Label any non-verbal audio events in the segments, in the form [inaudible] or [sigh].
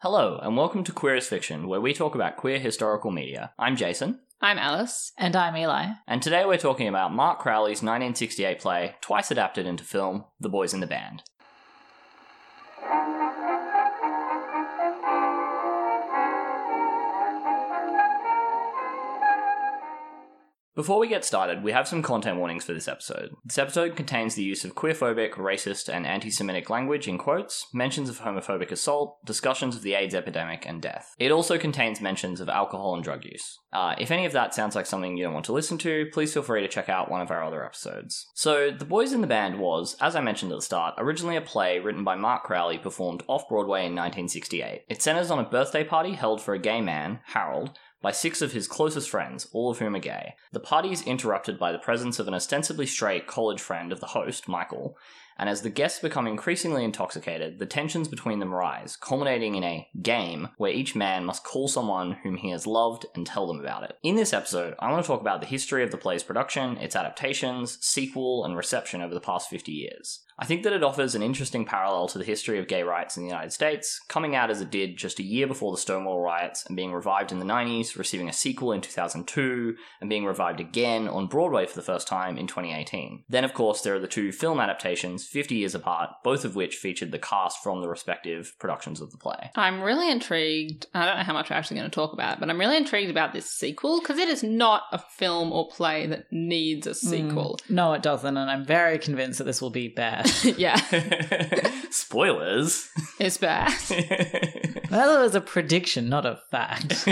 Hello, and welcome to Queer as Fiction, where we talk about queer historical media. I'm Jason, I'm Alice. And I'm Eli. and today we're talking about Mart Crowley's 1968 play, twice adapted into film, The Boys in the Band. Before we get started, we have some content warnings for this episode. This episode contains the use of queerphobic, racist, and anti Semitic language in quotes, mentions of homophobic assault, discussions of the AIDS epidemic, and death. It also contains mentions of alcohol and drug use. Uh, if any of that sounds like something you don't want to listen to, please feel free to check out one of our other episodes. So, The Boys in the Band was, as I mentioned at the start, originally a play written by Mart Crowley performed off Broadway in 1968. It centers on a birthday party held for a gay man, Harold, by six of his closest friends, all of whom are gay. The party is interrupted by the presence of an ostensibly straight college friend of the host, Michael, and as the guests become increasingly intoxicated, the tensions between them rise, culminating in a game where each man must call someone whom he has loved and tell them about it. In this episode, I want to talk about the history of the play's production, its adaptations, sequel, and reception over the past 50 years. I think that it offers an interesting parallel to the history of gay rights in the United States, coming out as it did just a year before the Stonewall riots and being revived in the 90s, receiving a sequel in 2002, and being revived again on Broadway for the first time in 2018. Then, of course, there are the two film adaptations, 50 years apart, both of which featured the cast from the respective productions of the play. I'm really intrigued. I don't know how much we're actually going to talk about, but I'm really intrigued about this sequel because it is not a film or play that needs a hmm. sequel. No, it doesn't, and I'm very convinced that this will be bad. [laughs] yeah, [laughs] Spoilers. it's bad. Well, [laughs] that was a prediction, not a fact.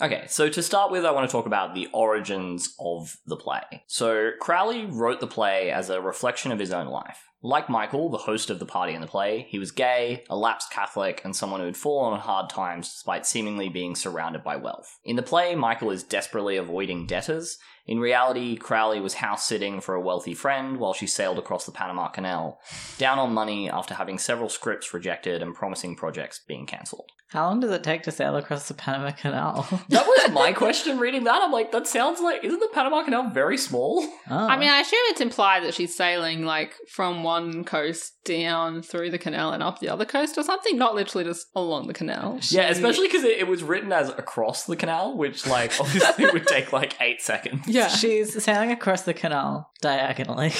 Okay, so to start with, I want to talk about the origins of the play. So, Crowley wrote the play as a reflection of his own life. Like Michael, the host of the party in the play, he was gay, a lapsed Catholic, and someone who had fallen on hard times despite seemingly being surrounded by wealth. In the play, Michael is desperately avoiding debtors. In reality, Crowley was house sitting for a wealthy friend while she sailed across the Panama Canal, down on money after having several scripts rejected and promising projects being cancelled. How long does it take to sail across the Panama Canal? [laughs] That was my [laughs] question reading that. I'm like, that sounds like, isn't the Panama Canal very small? Oh. I mean, I assume it's implied that she's sailing like from one coast down through the canal and up the other coast or something, not literally just along the canal. Yeah, especially because it, it was written as across the canal, which, like, obviously would take like eight seconds. Yeah. she's sailing across the canal diagonally.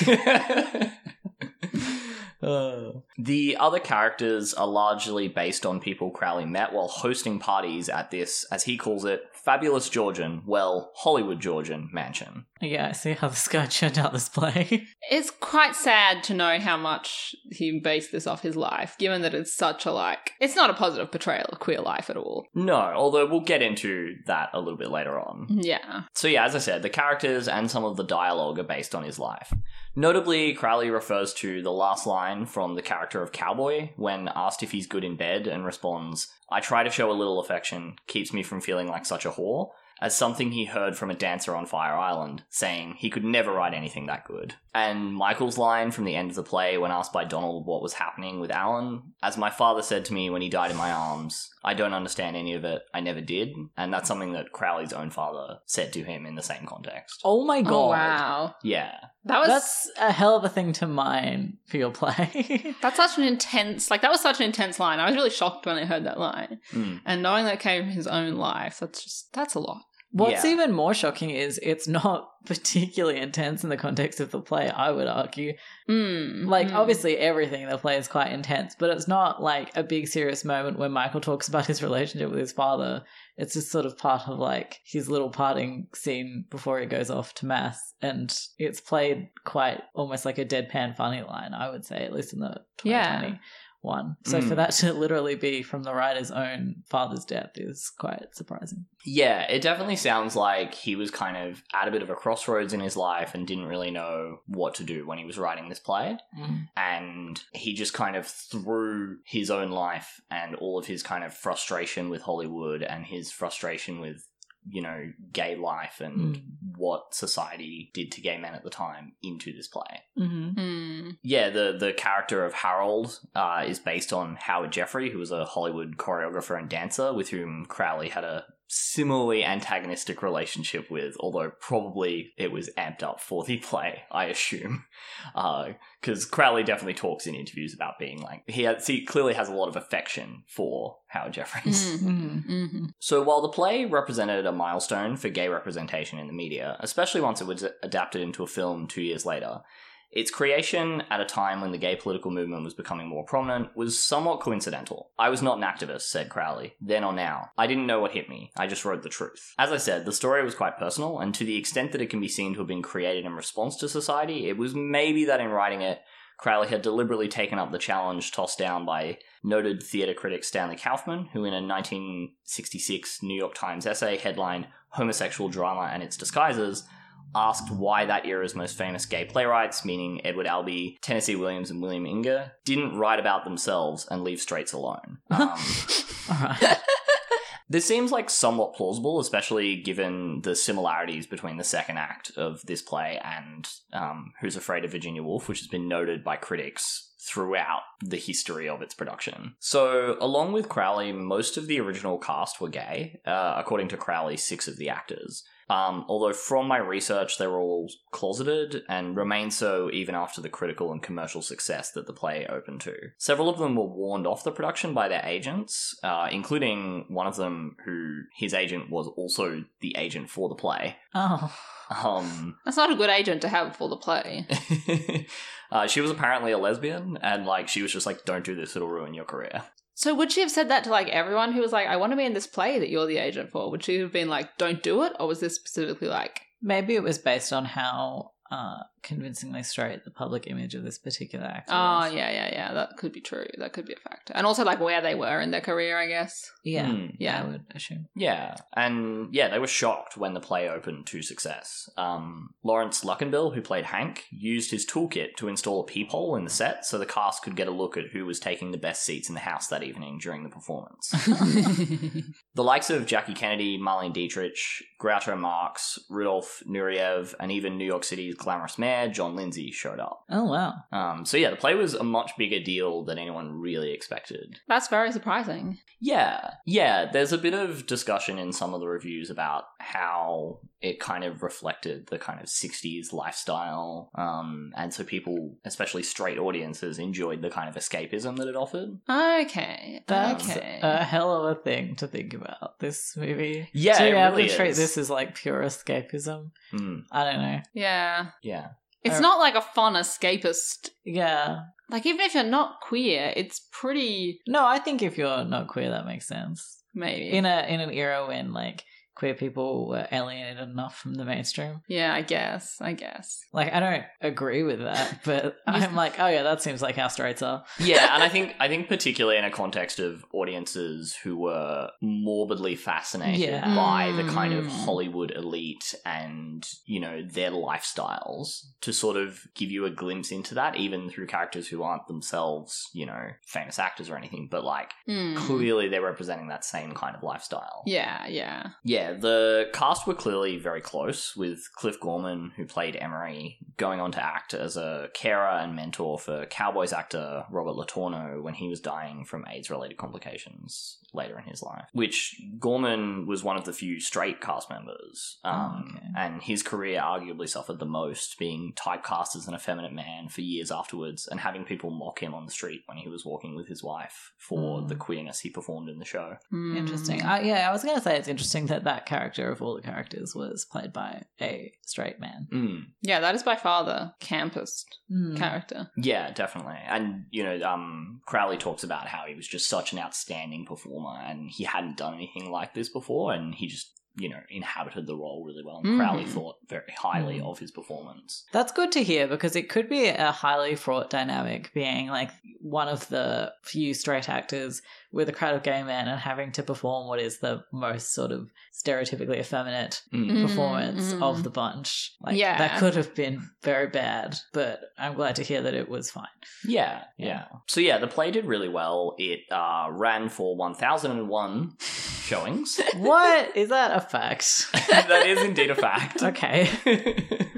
oh. [laughs] The other characters are largely based on people Crowley met while hosting parties at this, as he calls it, fabulous Georgian, well, Hollywood Georgian mansion. Yeah, I see how this guy [laughs] churned out this play. It's quite sad to know how much he based this off his life, given that it's such a like, it's not a positive portrayal of queer life at all. No, although we'll get into that a little bit later on. Yeah. So, yeah, as I said, the characters and some of the dialogue are based on his life. Notably, Crowley refers to the last line from the character of Cowboy when asked if he's good in bed and responds, I try to show a little affection, keeps me from feeling like such a whore, as something he heard from a dancer on Fire Island, saying he could never write anything that good. And Michael's line from the end of the play when asked by Donald what was happening with Alan, as my father said to me when he died in my arms, I don't understand any of it, I never did. And that's something that Crowley's own father said to him in the same context. Oh my god. Oh, wow. Yeah. That was That's a hell of a thing to mine for your play. [laughs] [laughs] That's such an intense, like that was such an intense line. I was really shocked when I heard that line, Mm. and knowing that came from his own life. That's just that's a lot. What's Yeah. even more shocking is it's not [laughs] particularly intense in the context of the play, I would argue. Mm, Like, mm. obviously, everything in the play is quite intense, but it's not like a big serious moment where Michael talks about his relationship with his father. It's just sort of part of like his little parting scene before he goes off to mass, and it's played quite almost like a deadpan funny line, I would say, at least in the Yeah. 2020 one. So for Mm. that [laughs] to literally be from the writer's own father's death is quite surprising. Yeah, it definitely sounds like he was kind of at a bit of a crossroads in his life and didn't really know what to do when he was writing this play. And he just kind of threw his own life and all of his kind of frustration with Hollywood and his frustration with, you know, gay life and Mm. what society did to gay men at the time into this play. Mm-hmm. Mm. Yeah, the the character of Harold uh, is based on Howard Jeffrey, who was a Hollywood choreographer and dancer with whom Crowley had a similarly antagonistic relationship with, although probably it was amped up for the play, I assume. [laughs] Because Crowley definitely talks in interviews about being like, he, has, he clearly has a lot of affection for Howard Jeffries. Mm. Mm. Mm-hmm. So while the play represented a milestone for gay representation in the media, especially once it was adapted into a film two years later, its creation at a time when the gay political movement was becoming more prominent was somewhat coincidental. I was not an activist, said Crowley, then or now. I didn't know what hit me, I just wrote the truth. As I said, the story was quite personal, and to the extent that it can be seen to have been created in response to society, it was maybe that in writing it, Crowley had deliberately taken up the challenge tossed down by noted theatre critic Stanley Kauffmann, who in a 1966 New York Times essay headlined Homosexual Drama and Its Disguises, asked why that era's most famous gay playwrights, meaning Edward Albee, Tennessee Williams, and William Inge, didn't write about themselves and leave straights alone. [laughs] Um, [laughs] this seems like somewhat plausible, especially given the similarities between the second act of this play and um, Who's Afraid of Virginia Woolf, which has been noted by critics throughout the history of its production. So, along with Crowley, most of the original cast were gay. Uh, according to Crowley, six of the actors. Um, although from my research, they were all closeted and remain so even after the critical and commercial success that the play opened to. Several of them were warned off the production by their agents, uh, including one of them who his agent was also the agent for the play. Oh. Um, That's not a good agent to have for the play. [laughs] uh, she was apparently a lesbian, and like she was just like, "Don't do this; it'll ruin your career." So would she have said that to like everyone who was like, I want to be in this play that you're the agent for? Would she have been like, don't do it? Or was this specifically like, Maybe it was based on how uh, convincingly straight the public image of this particular actor oh, was. yeah, yeah, yeah, that could be true. That could be a factor. And also like where they were in their career, I guess. Yeah. Hmm. Yeah. I would assume. Yeah, and yeah, they were shocked when the play opened to success. Um, Laurence Luckinbill, who played Hank, used his toolkit to install a peephole in the set so the cast could get a look at who was taking the best seats in the house that evening during the performance. [laughs] [laughs] the likes of Jackie Kennedy, Marlene Dietrich, Groucho Marx, Rudolf Nureyev, and even New York City's glamorous mayor, John Lindsay, showed up. Oh, wow. Um, so yeah, the play was a much bigger deal than anyone really expected. That's very surprising. Yeah, yeah. There's a bit of discussion in some of the reviews about how it kind of reflected the kind of 60s lifestyle. Um, and so people, especially straight audiences, enjoyed the kind of escapism that it offered. Okay. That's okay. a hell of a thing to think about, this movie. Yeah, to be able really to treat is. this as like pure escapism. Mm, I don't know. yeah. yeah. It's not like a fun escapist. Yeah. Like, even if you're not queer, it's pretty. No, I think if you're not queer, that makes sense. Maybe. In a in an era when like queer people were alienated enough from the mainstream. yeah, I guess. I guess. Like I don't agree with that, [laughs] but I'm like, oh yeah, that seems like how straights are. Yeah, and I think [laughs] I think particularly in a context of audiences who were morbidly fascinated Yeah. by the kind of Mm. Hollywood elite and you know their lifestyles to sort of give you a glimpse into that, even through characters who aren't themselves you know famous actors or anything, but like Hmm. clearly they're representing that same kind of lifestyle. Yeah, yeah. Yeah, the cast were clearly very close, with Cliff Gorman, who played Emery, going on to act as a carer and mentor for Cowboys actor Robert La Tourneaux when he was dying from AIDS related complications later in his life. Which Gorman was one of the few straight cast members, um, Oh, okay. and his career arguably suffered the most, being typecast as an effeminate man for years afterwards and having people mock him on the street when he was walking with his wife for Mm. the queerness he performed in the show. Hmm. Interesting. Uh, yeah, I was gonna say it's interesting that that character of all the characters was played by a straight man. Mm. Yeah, that is by far the campest Mm. character. Yeah, definitely. And you know, um, Crowley talks about how he was just such an outstanding performer, and he hadn't done anything like this before, and he just you know inhabited the role really well. And Crowley Mhm. thought very highly Mhm. of his performance. That's good to hear because it could be a highly fraught dynamic being like one of the few straight actors with a crowd of gay men and having to perform what is the most sort of stereotypically effeminate Mm. Mm. performance mhm. of the bunch. Like Yeah. that could have been very bad, but I'm glad to hear that it was fine. Yeah, yeah, Yeah. So yeah, the play did really well. It uh, ran for one thousand and one [laughs] showings. what is that a fact? [laughs] that is indeed a fact. Okay. [laughs]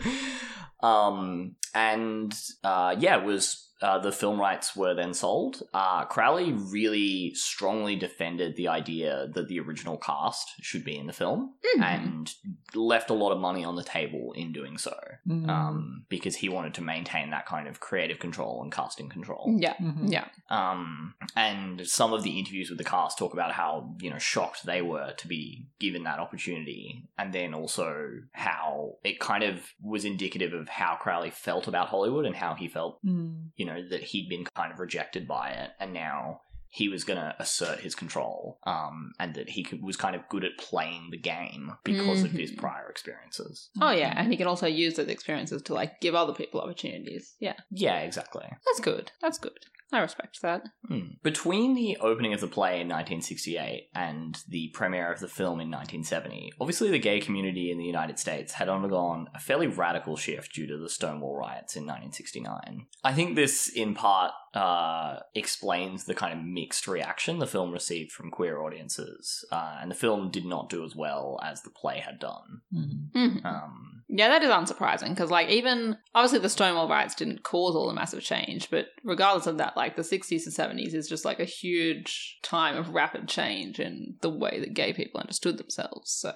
um, and uh, yeah, it was uh, the film rights were then sold, uh, Crowley really strongly defended the idea that the original cast should be in the film Mhm. and left a lot of money on the table in doing so Mm. um, because he wanted to maintain that kind of creative control and casting control. yeah, Mhm. yeah. Um, and some of the interviews with the cast talk about how you know shocked they were to be given that opportunity, and then also how it kind of was indicative of how Crowley felt about Hollywood and how he felt, Mm. You know, that he'd been kind of rejected by it, and now he was going to assert his control, um, and that he could, was kind of good at playing the game because of his Mhm. prior experiences. Oh yeah, and he can also use those experiences to like give other people opportunities. Yeah, Yeah, exactly. that's good. That's good. I respect that. Hmm. Between the opening of the play in 1968 and the premiere of the film in 1970, obviously the gay community in the United States had undergone a fairly radical shift due to the Stonewall riots in 1969. I think this, in part, uh, explains the kind of mixed reaction the film received from queer audiences, uh, and the film did not do as well as the play had done. Mm. Mhm. Um, Yeah, that is unsurprising because, like, even obviously the Stonewall riots didn't cause all the massive change, but regardless of that, like, the 60s and 70s is just like a huge time of rapid change in the way that gay people understood themselves. So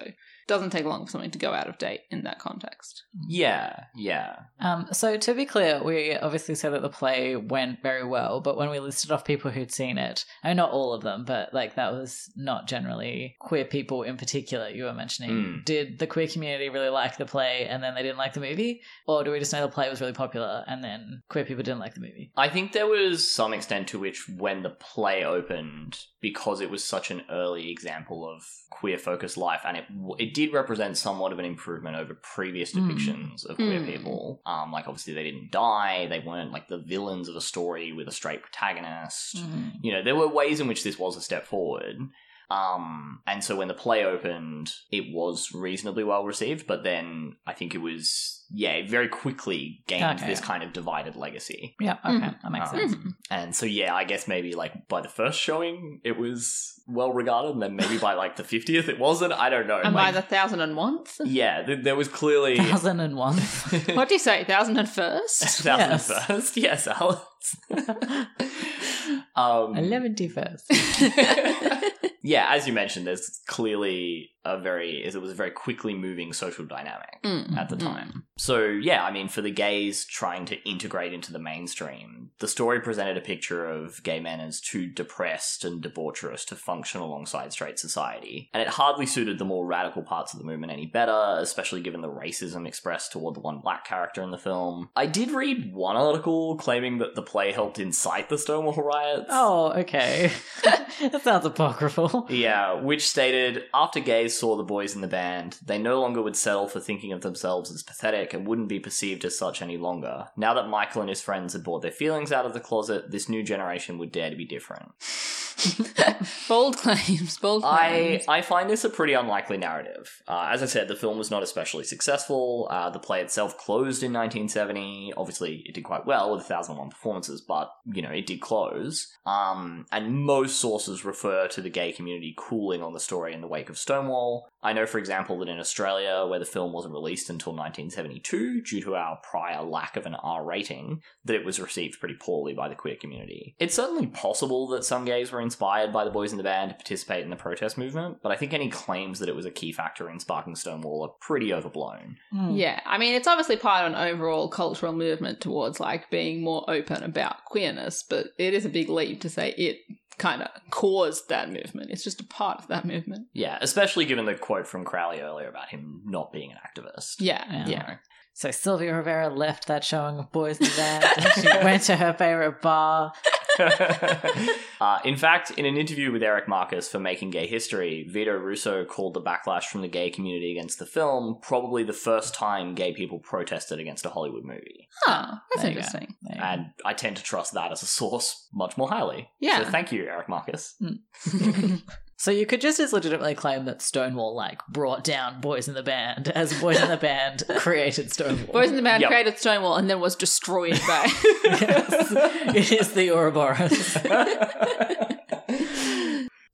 doesn't take long for something to go out of date in that context. yeah, yeah. Um, so to be clear, we obviously said that the play went very well, but when we listed off people who'd seen it, I mean, not all of them, but like that was not generally queer people in particular you were mentioning. Mm. Did the queer community really like the play and then they didn't like the movie? Or do we just know the play was really popular and then queer people didn't like the movie? I think there was some extent to which, when the play opened, because it was such an early example of queer focused life, and it it did represent somewhat of an improvement over previous Mm. depictions of queer Mm. people. Um, like obviously they didn't die; they weren't like the villains of a story with a straight protagonist. Mm. You know, there were ways in which this was a step forward. Um, and so when the play opened, it was reasonably well received, but then I think it was, yeah, it very quickly gained Okay. this kind of divided legacy. Yeah, okay, Mhm. that makes Um, sense. And so, yeah, I guess maybe like by the first showing, it was well regarded, and then maybe by like the 50th, it wasn't. I don't know. And by Like, the thousand and one? yeah, th- there was clearly. Thousand and one. [laughs] What do you say? Thousand and first? [laughs] Thousand Yes. first? Yes, Alex. [laughs] um, Eleven first. [laughs] yeah, as you mentioned, there's clearly a very, it was a very quickly moving social dynamic Mm. at the Mm. time. So, yeah, I mean, for the gays trying to integrate into the mainstream, the story presented a picture of gay men as too depressed and debaucherous to function alongside straight society. And it hardly suited the more radical parts of the movement any better, especially given the racism expressed toward the one black character in the film. I did read one article claiming that the play helped incite the Stonewall riots. Oh, okay. [laughs] that sounds apocryphal. Yeah, which stated after gays saw the boys in the band, they no longer would settle for thinking of themselves as pathetic and wouldn't be perceived as such any longer. Now that Michael and his friends had brought their feelings out of the closet, this new generation would dare to be different. [laughs] bold claims, bold I claims. I find this a pretty unlikely narrative. Uh, as I said, the film was not especially successful. Uh, the play itself closed in 1970. Obviously, it did quite well with 1,001 performances, but you know it did close. Um, and most sources refer to the gay community cooling on the story in the wake of Stonewall. I know, for example, that in Australia, where the film wasn't released until 1972 due to our prior lack of an R rating, that it was received pretty poorly by the queer community. It's certainly possible that some gays were inspired by the boys in the band to participate in the protest movement, but I think any claims that it was a key factor in sparking Stonewall are pretty overblown. Mm. Yeah, I mean, it's obviously part of an overall cultural movement towards like being more open about queerness, but it is a big leap to say it kind of caused that movement. It's just a part of that movement. Yeah, especially given the quote from Crowley earlier about him not being an activist. Yeah, Yeah. yeah. So Sylvia Rivera left that showing of Boys in the Band and she went to her favorite bar. [laughs] uh, in fact, in an interview with Eric Marcus for Making Gay History, Vito Russo called the backlash from the gay community against the film probably the first time gay people protested against a Hollywood movie. Huh, that's There interesting. And I tend to trust that as a source much more highly. Yeah. So thank you, Eric Marcus. [laughs] [laughs] So you could just as legitimately claim that Stonewall like brought down Boys in the Band as Boys in the [laughs] Band created Stonewall. Boys in the Band Yep. created Stonewall and then was destroyed by. [laughs] yes, it is the Ouroboros. [laughs]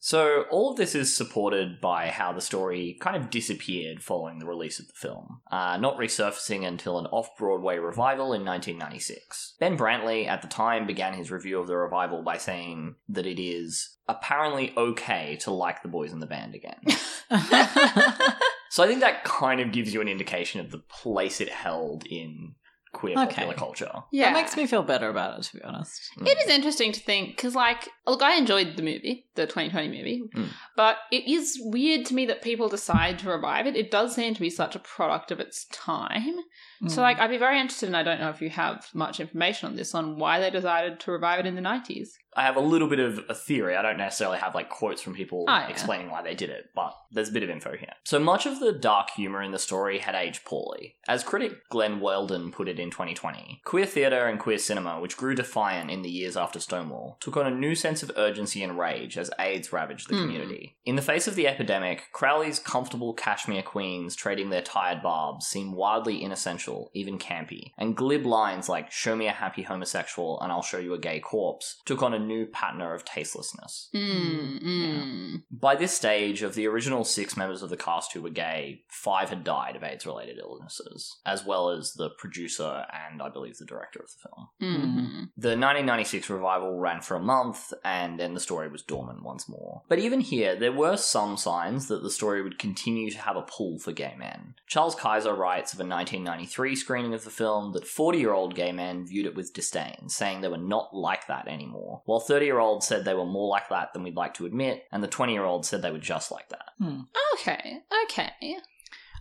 So, all of this is supported by how the story kind of disappeared following the release of the film, uh, not resurfacing until an off Broadway revival in 1996. Ben Brantley, at the time, began his review of the revival by saying that it is apparently okay to like the boys in the band again. [laughs] so, I think that kind of gives you an indication of the place it held in queer Okay. popular culture. Yeah. That makes me feel better about it, to be honest. Mm. It is interesting to think because, like, look, I enjoyed the movie, the 2020 movie, Mm. but it is weird to me that people decide to revive it. It does seem to be such a product of its time. So, Mm. like, I'd be very interested, and I don't know if you have much information on this, on why they decided to revive it in the 90s. I have a little bit of a theory. I don't necessarily have like quotes from people Oh, yeah. explaining why they did it, but there's a bit of info here. So much of the dark humor in the story had aged poorly. As critic Glen Weldon put it in 2020, queer theatre and queer cinema, which grew defiant in the years after Stonewall, took on a new sense of urgency and rage as AIDS ravaged the Hmm. community. In the face of the epidemic, Crowley's comfortable cashmere queens trading their tired barbs seemed wildly inessential, even campy, and glib lines like "Show me a happy homosexual and I'll show you a gay corpse" took on a new pattern of tastelessness. Mm, mm. By this stage, of the original six members of the cast who were gay, five had died of AIDS-related illnesses, as well as the producer and I believe the director of the film. Mm. The 1996 revival ran for a month, and then the story was dormant once more. But even here, there were some signs that the story would continue to have a pull for gay men. Charles Kaiser writes of a 1993 screening of the film that 40 year old gay men viewed it with disdain, saying they were not like that anymore, while 30 year olds said they were more like that than we'd like to admit, and the 20 year olds said they were just like that. Hmm. Okay, okay.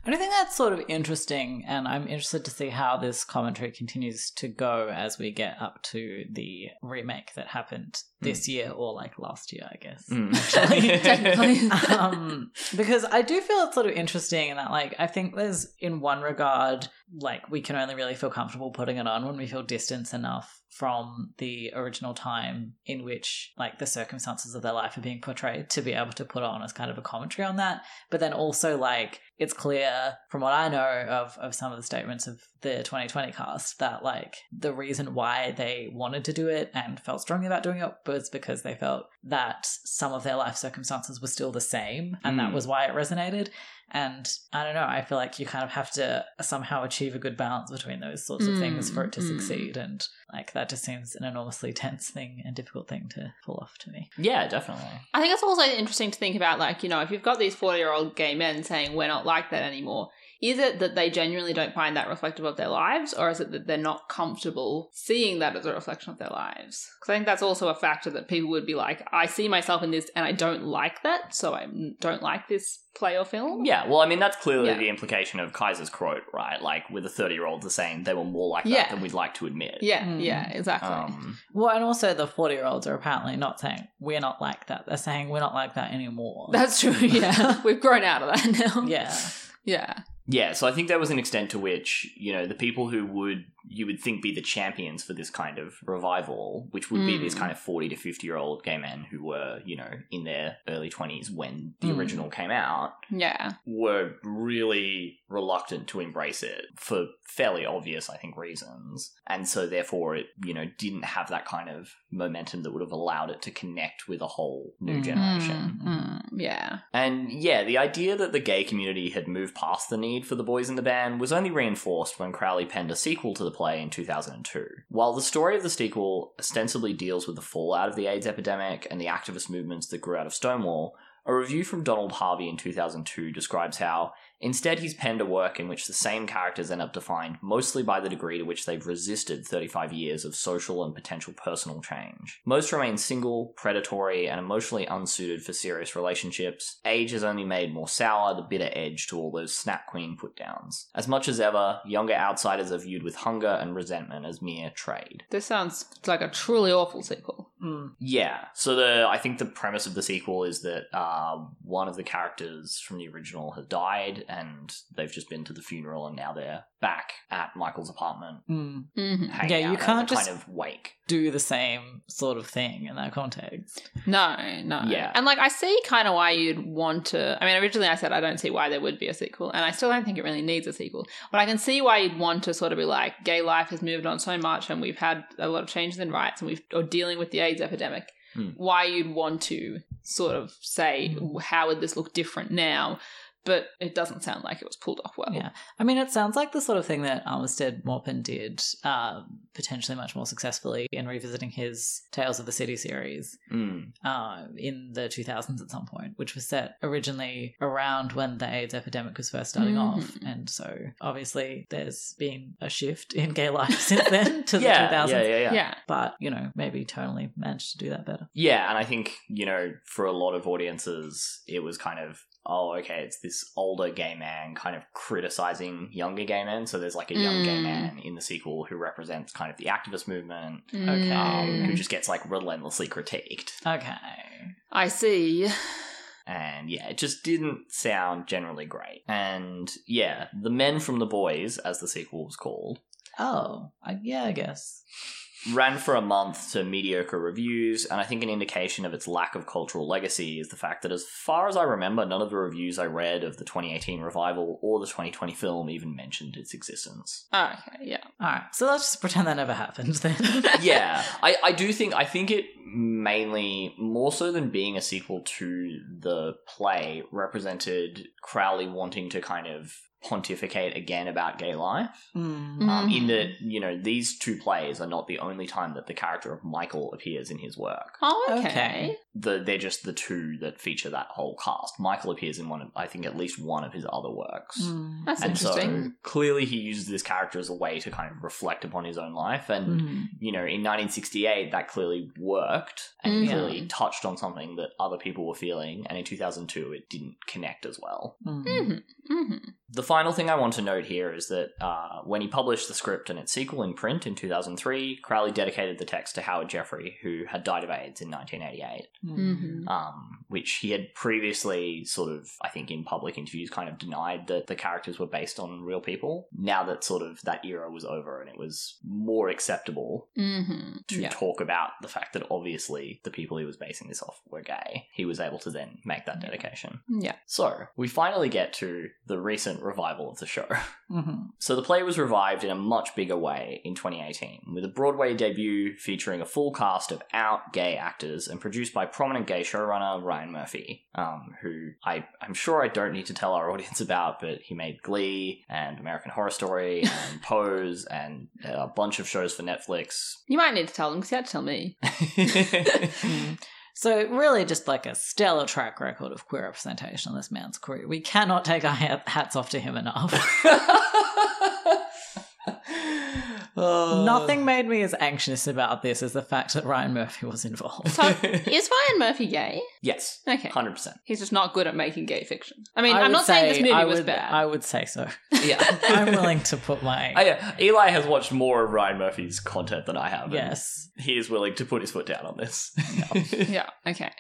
I do think that's sort of interesting, and I'm interested to see how this commentary continues to go as we get up to the remake that happened this year or like last year, I guess. Mm. Technically. [laughs] [laughs] um, because I do feel it's sort of interesting in that, like, I think there's in one regard, like, we can only really feel comfortable putting it on when we feel distance enough from the original time in which, like, the circumstances of their life are being portrayed to be able to put on as kind of a commentary on that. But then also, like, it's clear from what I know of, of some of the statements of the 2020 cast that, like, the reason why they wanted to do it and felt strongly about doing it was because they felt that some of their life circumstances were still the same and that Mm. was why it resonated. And I don't know, I feel like you kind of have to somehow achieve a good balance between those sorts of Mm, things for it to mm. succeed. And like that just seems an enormously tense thing and difficult thing to pull off to me. yeah, definitely. I think it's also interesting to think about, like, you know, if you've got these 40 year old gay men saying we're not like that anymore, is it that they genuinely don't find that reflective of their lives, or is it that they're not comfortable seeing that as a reflection of their lives? Because I think that's also a factor that people would be like, I see myself in this and I don't like that, so I don't like this play or film. Yeah, well, I mean, that's clearly Yeah. the implication of Kaiser's quote, right? Like, with the 30 year olds are saying they were more like that Yeah. than we'd like to admit. Yeah, Mm. yeah, exactly. Um, Well, and also the 40 year olds are apparently not saying we're not like that. They're saying we're not like that anymore. that's true, yeah. [laughs] We've grown out of that now. yeah. Yeah. Yeah, so I think there was an extent to which, you know, the people who would, you would think be the champions for this kind of revival, which would be Mm. these kind of 40 to 50 year old gay men who were, you know, in their early 20s when the Mm. original came out, Yeah. were really reluctant to embrace it for fairly obvious, I think, reasons. And so therefore it, you know, didn't have that kind of momentum that would have allowed it to connect with a whole new Mm. generation. Mm, yeah. And yeah, the idea that the gay community had moved past the need for the boys in the band was only reinforced when Crowley penned a sequel to the play in 2002. While the story of the sequel ostensibly deals with the fallout of the AIDS epidemic and the activist movements that grew out of Stonewall, a review from Donald Harvey in 2002 describes how Instead, he's penned a work in which the same characters end up defined mostly by the degree to which they've resisted 35 years of social and potential personal change. Most remain single, predatory, and emotionally unsuited for serious relationships. Age has only made more sour the bitter edge to all those snap queen put downs. As much as ever, younger outsiders are viewed with hunger and resentment as mere trade. This sounds like a truly awful sequel. Mm. Yeah. So the I think the premise of the sequel is that uh, one of the characters from the original has died, and they've just been to the funeral, and now they're back at Michael's apartment, Mm. hmm Yeah, you out as can't a just- kind of wake. Do the same sort of thing in that context. No, no. Yeah. And like I see kind of why you'd want to I mean originally I said I don't see why there would be a sequel and I still don't think it really needs a sequel. But I can see why you'd want to sort of be like gay life has moved on so much and we've had a lot of changes in rights and we've or dealing with the AIDS epidemic. Hmm. Why you'd want to sort of say Mm. how would this look different now, but it doesn't sound like it was pulled off well. Yeah. I mean, it sounds like the sort of thing that Armistead Maupin did uh, potentially much more successfully in revisiting his Tales of the City series Mm. uh, in the 2000s at some point, which was set originally around when the AIDS epidemic was first starting off. Mhm. And so obviously there's been a shift in gay life since [laughs] then to Yeah, the 2000s. yeah, yeah, yeah. yeah. But, you know, maybe tonally managed to do that better. Yeah, and I think, you know, for a lot of audiences, it was kind of, oh, okay, it's this older gay man kind of criticizing younger gay men. So there's like a young gay Mm. man in the sequel who represents kind of the activist movement, Okay. um, Mm. who just gets like relentlessly critiqued. Okay. I see. And yeah, it just didn't sound generally great. And yeah, The Men from the Boys, as the sequel was called, Oh, I, yeah, I guess. Ran for a month to mediocre reviews, and I think an indication of its lack of cultural legacy is the fact that, as far as I remember, none of the reviews I read of the 2018 revival or the 2020 film even mentioned its existence. Oh, okay, yeah. All right. So let's just pretend that never happened then. [laughs] yeah, [laughs] I, I do think I think it mainly more so than being a sequel to the play represented Crowley wanting to kind of pontificate again about gay life. Mm. Um, in Mhm. that you know these two plays are not the only time that the character of Michael appears in his work. Oh, okay. Okay. The, they're just the two that feature that whole cast. Michael appears in one of, I think, at least one of his other works. Mm. That's And interesting. so clearly he uses this character as a way to kind of reflect upon his own life. And, Mm. you know, in 1968, that clearly worked and Mhm. clearly touched on something that other people were feeling. And in 2002, it didn't connect as well. Mm. hmm hmm The final thing I want to note here is that uh, when he published the script and its sequel in print in 2003, Crowley dedicated the text to Howard Jeffrey, who had died of AIDS in 1988, Mm. hmm um, which he had previously sort of, I think, in public interviews kind of denied that the characters were based on real people. Now that sort of that era was over and it was more acceptable hmm to Yeah. talk about the fact that obviously the people he was basing this off were gay, he was able to then make that dedication. Yeah. So, we finally get to the recent revival of the show. [laughs] Mhm. So the play was revived in a much bigger way in 2018, with a Broadway debut featuring a full cast of out gay actors and produced by prominent gay showrunner Ryan Murphy, um, who I, I'm sure I don't need to tell our [laughs] audience about, but he made Glee and American Horror Story and [laughs] Pose and a bunch of shows for Netflix. You might need to tell them because you had to tell me. So really, just like a stellar track record of queer representation in this man's career. We cannot take our hats off to him enough. [laughs] Uh, Nothing made me as anxious about this as the fact that Ryan Murphy was involved. So, [laughs] is Ryan Murphy gay? yes, Okay. 100%. He's just not good at making gay fiction. I mean, I I'm would not saying this movie I was would- bad. I would say so. Yeah. [laughs] I'm willing to put my [laughs] Oh, yeah. Eli has watched more of Ryan Murphy's content than I have. yes. He is willing to put his foot down on this. yeah, okay.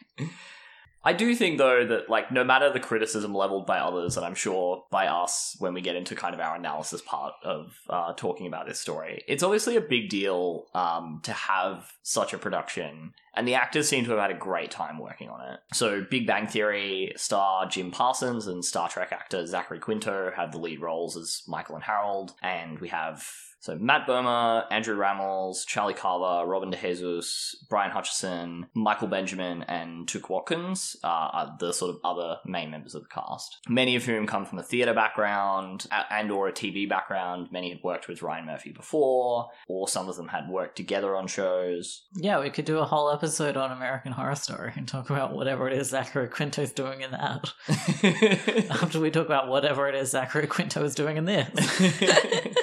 I do think, though, that, like, no matter the criticism leveled by others, and I'm sure by us when we get into kind of our analysis part of uh, talking about this story, it's obviously a big deal um, to have such a production, and the actors seem to have had a great time working on it. So, Big Bang Theory star Jim Parsons and Star Trek actor Zachary Quinto have the lead roles as Michael and Harold, and we have so Matt Bomer, Andrew Rannells, Charlie Carver, Robin DeJesus, Brian Hutchison, Michael Benjamin, and Tuc Watkins uh, are the sort of other main members of the cast. Many of whom come from a theatre background and or a TV background. Many had worked with Ryan Murphy before, or some of them had worked together on shows. Yeah, we could do a whole episode on American Horror Story and talk about whatever it is Zachary Quinto's doing in that. [laughs] After we talk about whatever it is Zachary Quinto is doing in this. [laughs]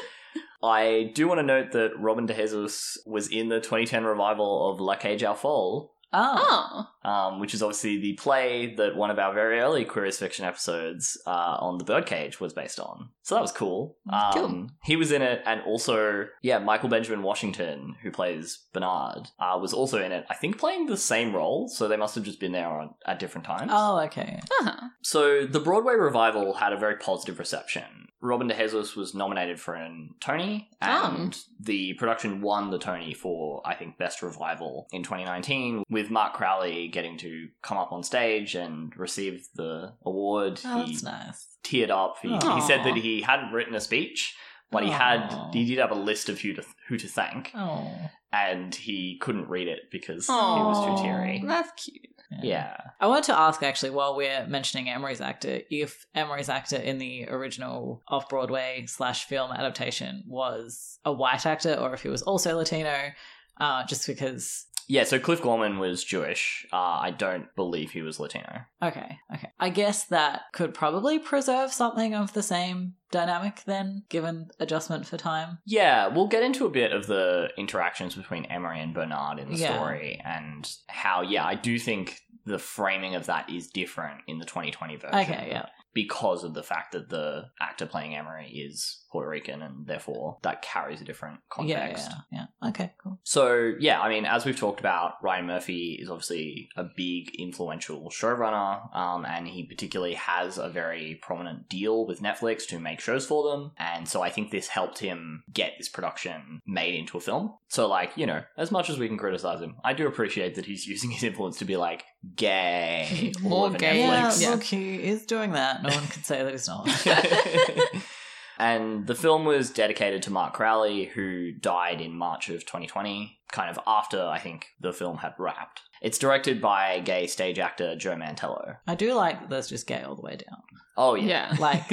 I do want to note that Robin DeJesus was in the 2010 revival of La Cage aux Folles, ah. Oh. Oh, um, which is obviously the play that one of our very early Queer Fiction episodes uh, on the Birdcage was based on. So that was cool. Um, Cool. He was in it, and also, yeah, Michael Benjamin Washington, who plays Bernard, uh, was also in it. I think playing the same role, so they must have just been there on, at different times. Oh, okay. uh-huh. So the Broadway revival had a very positive reception. Robin DeJesus was nominated for an Tony, and the production won the Tony for I think best revival in 2019, with Mart Crowley getting to come up on stage and receive the award. Oh, he that's nice. teared up. He, he said that he hadn't written a speech, but he had he did have a list of who to who to thank, Oh. and he couldn't read it because he was too teary. That's cute. Yeah. I wanted to ask actually, while we're mentioning Emery's actor, if Emery's actor in the original off Broadway slash film adaptation was a white actor or if he was also Latino, uh, just because. Yeah, so Cliff Gorman was Jewish. Uh, I don't believe he was Latino. Okay, okay. I guess that could probably preserve something of the same dynamic then, given adjustment for time. Yeah, we'll get into a bit of the interactions between Emery and Bernard in the Yeah. story and how, yeah, I do think the framing of that is different in the 2020 version. Okay, yeah. Because of the fact that the actor playing Emery is Puerto Rican and therefore that carries a different Yeah, context. yeah, yeah. Okay, cool. So, yeah, I mean, as we've talked about, Ryan Murphy is obviously a big, influential showrunner, um, and he particularly has a very prominent deal with Netflix to make shows for them. And so I think this helped him get this production made into a film. So, like, you know, as much as we can criticize him, I do appreciate that he's [laughs] using his influence to be like, gay. [laughs] all More over gay, Yeah, Netflix. Yeah. look, he is doing that. No one can say that he's not. [laughs] and the film was dedicated to Mart Crowley, who died in March of 2020, kind of after I think the film had wrapped. It's directed by gay stage actor Joe Mantello. I do like that there's just gay all the way down. Oh yeah, Yeah. [laughs] Like,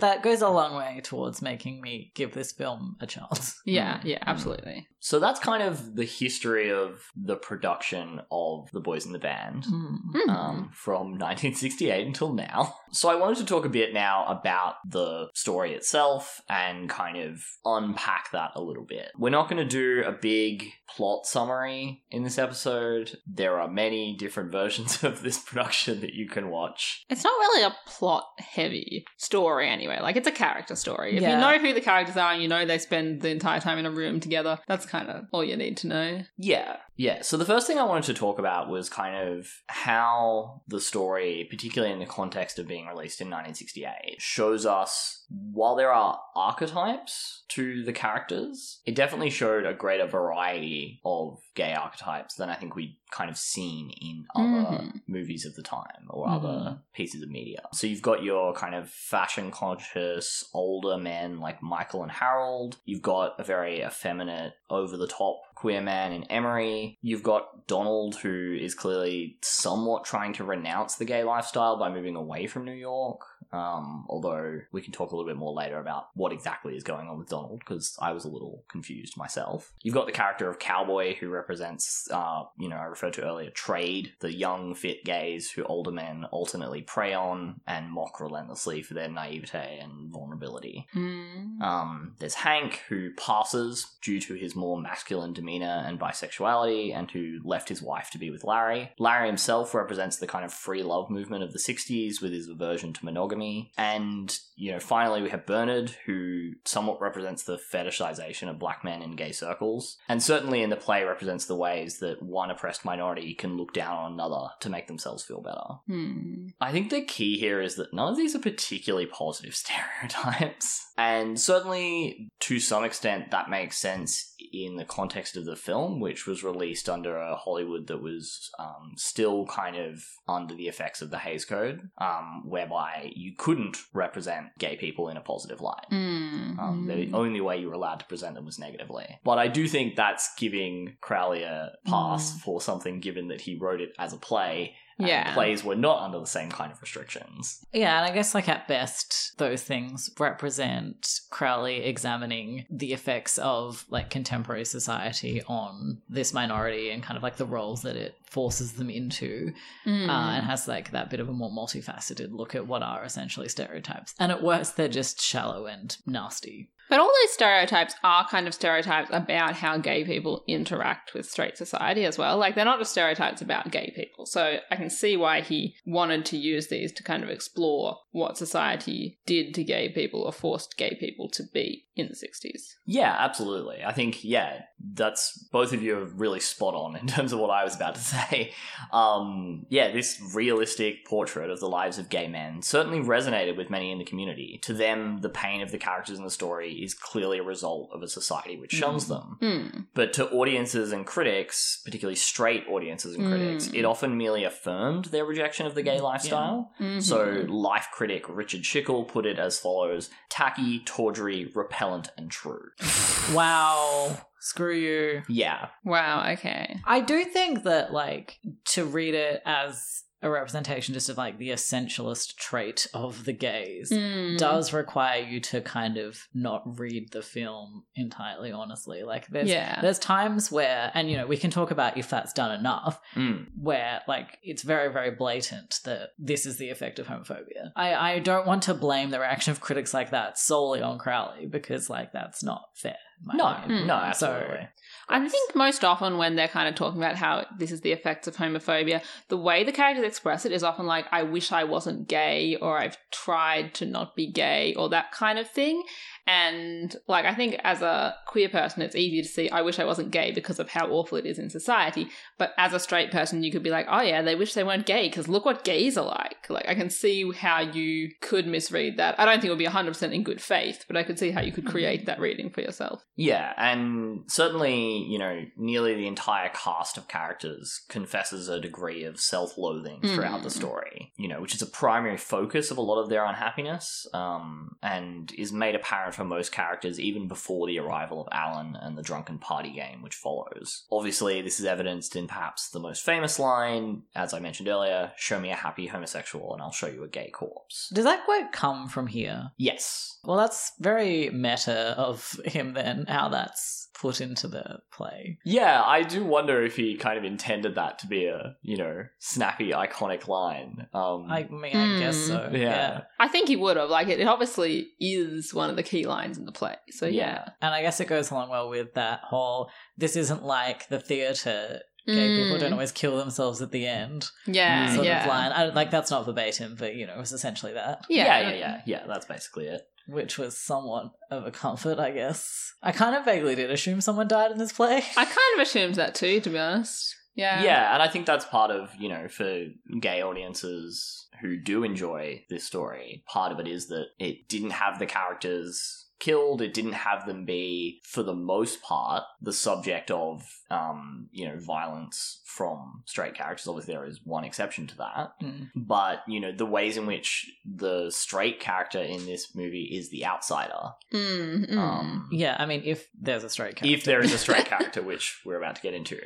That goes a long way towards making me give this film a chance. [laughs] Yeah, yeah, absolutely. so that's kind of the history of the production of The Boys in the Band. Mm. Hmm. um, from [laughs] 1968 until now. So I wanted to talk a bit now about the story itself and kind of unpack that a little bit. We're not going to do a big plot summary in this episode. There are many different [laughs] versions of this production that you can watch. It's not really a plot heavy story anyway. Like it's a character story. If Yeah. you know who the characters are and you know they spend the entire time in a room together, that's kind of all you need to know. Yeah, yeah. So the first thing I wanted to talk about was kind of how the story, particularly in the context of being released in 1968, shows us while there are archetypes to the characters, it definitely showed a greater variety of gay archetypes than I think we'd kind of seen in other Mhm. movies of the time or Mhm. other pieces of media. So you've got your kind of fashion conscious older men like Michael and Harold. You've got a very effeminate, over the top queer man in Emery. You've got Donald, who is clearly somewhat trying to renounce the gay lifestyle by moving away from New York. Um, although we can talk a little bit more later about what exactly is going on with Donald, because I was a little confused myself. You've got the character of Cowboy, who represents, uh, you know, I referred to earlier, trade, the young, fit gays who older men alternately prey on and mock relentlessly for their naivete and vulnerability. Mm. Um, there's Hank, who passes due to his more masculine demeanor and bisexuality, and who left his wife to be with Larry. Larry himself represents the kind of free love movement of the 60s with his aversion to monogamy. And, you know, finally we have Bernard, who somewhat represents the fetishization of black men in gay circles. And certainly in the play represents the ways that one oppressed minority can look down on another to make themselves feel better. Hmm. I think the key here is that none of these are particularly positive [laughs] stereotypes. And certainly, to some extent, that makes sense in the context of the film, which was released under a Hollywood that was um, still kind of under the effects of the Hays Code, um, whereby you couldn't represent gay people in a positive light. Mm. Um, the only way you were allowed to present them was negatively. But I do think that's giving Crowley a pass Mm. for something, given that he wrote it as a play. Yeah. plays were not under the same kind of restrictions. Yeah, and I guess like at best, those things represent Crowley examining the effects of like contemporary society on this minority and kind of like the roles that it forces them into, Mm. uh, and has like that bit of a more multifaceted look at what are essentially stereotypes. And at worst, they're just shallow and nasty. But all those stereotypes are kind of stereotypes about how gay people interact with straight society as well. Like, they're not just stereotypes about gay people. So I can see why he wanted to use these to kind of explore what society did to gay people or forced gay people to be in the 60s. Yeah, absolutely. I think, yeah, that's both of you are really spot on in [laughs] terms of what I was about to say. Um, yeah, this realistic portrait of the lives of gay men certainly resonated with many in the community. To them, the pain of the characters in the story is clearly a result of a society which shuns Mm. them. Hmm. But to audiences and critics, particularly straight audiences and critics, Mm. it often merely affirmed their rejection of the gay lifestyle. Mhm. So, life critic Richard Schickel put it as follows tacky, tawdry, repellent, and true. Wow. Screw you. Yeah. Wow, okay. I do think that, like, to read it as a representation just of like the essentialist trait of the gays Mm. does require you to kind of not read the film entirely honestly like there's Yeah. there's times where and you know we can talk about if that's done enough Mm. where like it's very very blatant that this is the effect of homophobia i i don't want to blame the reaction of critics like that solely on crowley because like that's not fair in my No, opinion. Hmm. no, absolutely. I think most often when they're kind of talking about how this is the effects of homophobia, the way the characters express it is often like, I wish I wasn't gay, or I've tried to not be gay, or that kind of thing. And like, I think as a queer person, it's easy to see, I wish I wasn't gay because of how awful it is in society. But as a straight person, you could be like, oh yeah, they wish they weren't gay because look what gays are like. Like, I can see how you could misread that. I don't think it would be 100% in good faith, but I could see how you could create that reading for yourself. Yeah, and certainly, you know, nearly the entire cast of characters confesses a degree of self loathing throughout the Mm. story, you know, which is a primary focus of a lot of their unhappiness, um, and is made apparent for most characters even before the arrival of Alan and the drunken party game, which follows. Obviously, this is evidenced in perhaps the most famous line, as I mentioned earlier show me a happy homosexual and I'll show you a gay corpse. does that quote come from here Yes. Well, that's very meta of him then, how that's put into the play. Yeah, I do wonder if he kind of intended that to be a, you know, snappy, iconic line. Um, I mean, I guess Hmm. so. Yeah. Yeah. I think he would have. Like, it, it obviously is one of the key lines in the play. So, yeah. And I guess it goes along well with that whole this isn't like the theatre. Gay people Mm. don't always kill themselves at the end Yeah, Mm. sort yeah. of line. I, like, that's not verbatim, but, you know, it was essentially that, Yeah, yeah, yeah, yeah, yeah, That's basically it. which was somewhat of a comfort, I guess. I kind of vaguely did assume someone died in this play. I kind of assumed that too, to be honest. Yeah. Yeah, and I think that's part of, you know, for gay audiences who do enjoy this story, part of it is that it didn't have the characters killed, it didn't have them be, for the most part, the subject of, um, you know, violence from straight characters. Obviously, there is one exception to that. Mm. But, you know, the ways in which the straight character in this movie is the outsider. Mm, mm. Um, Yeah, I mean, if there's a straight character. if there is a straight [laughs] character, which we're about to get into.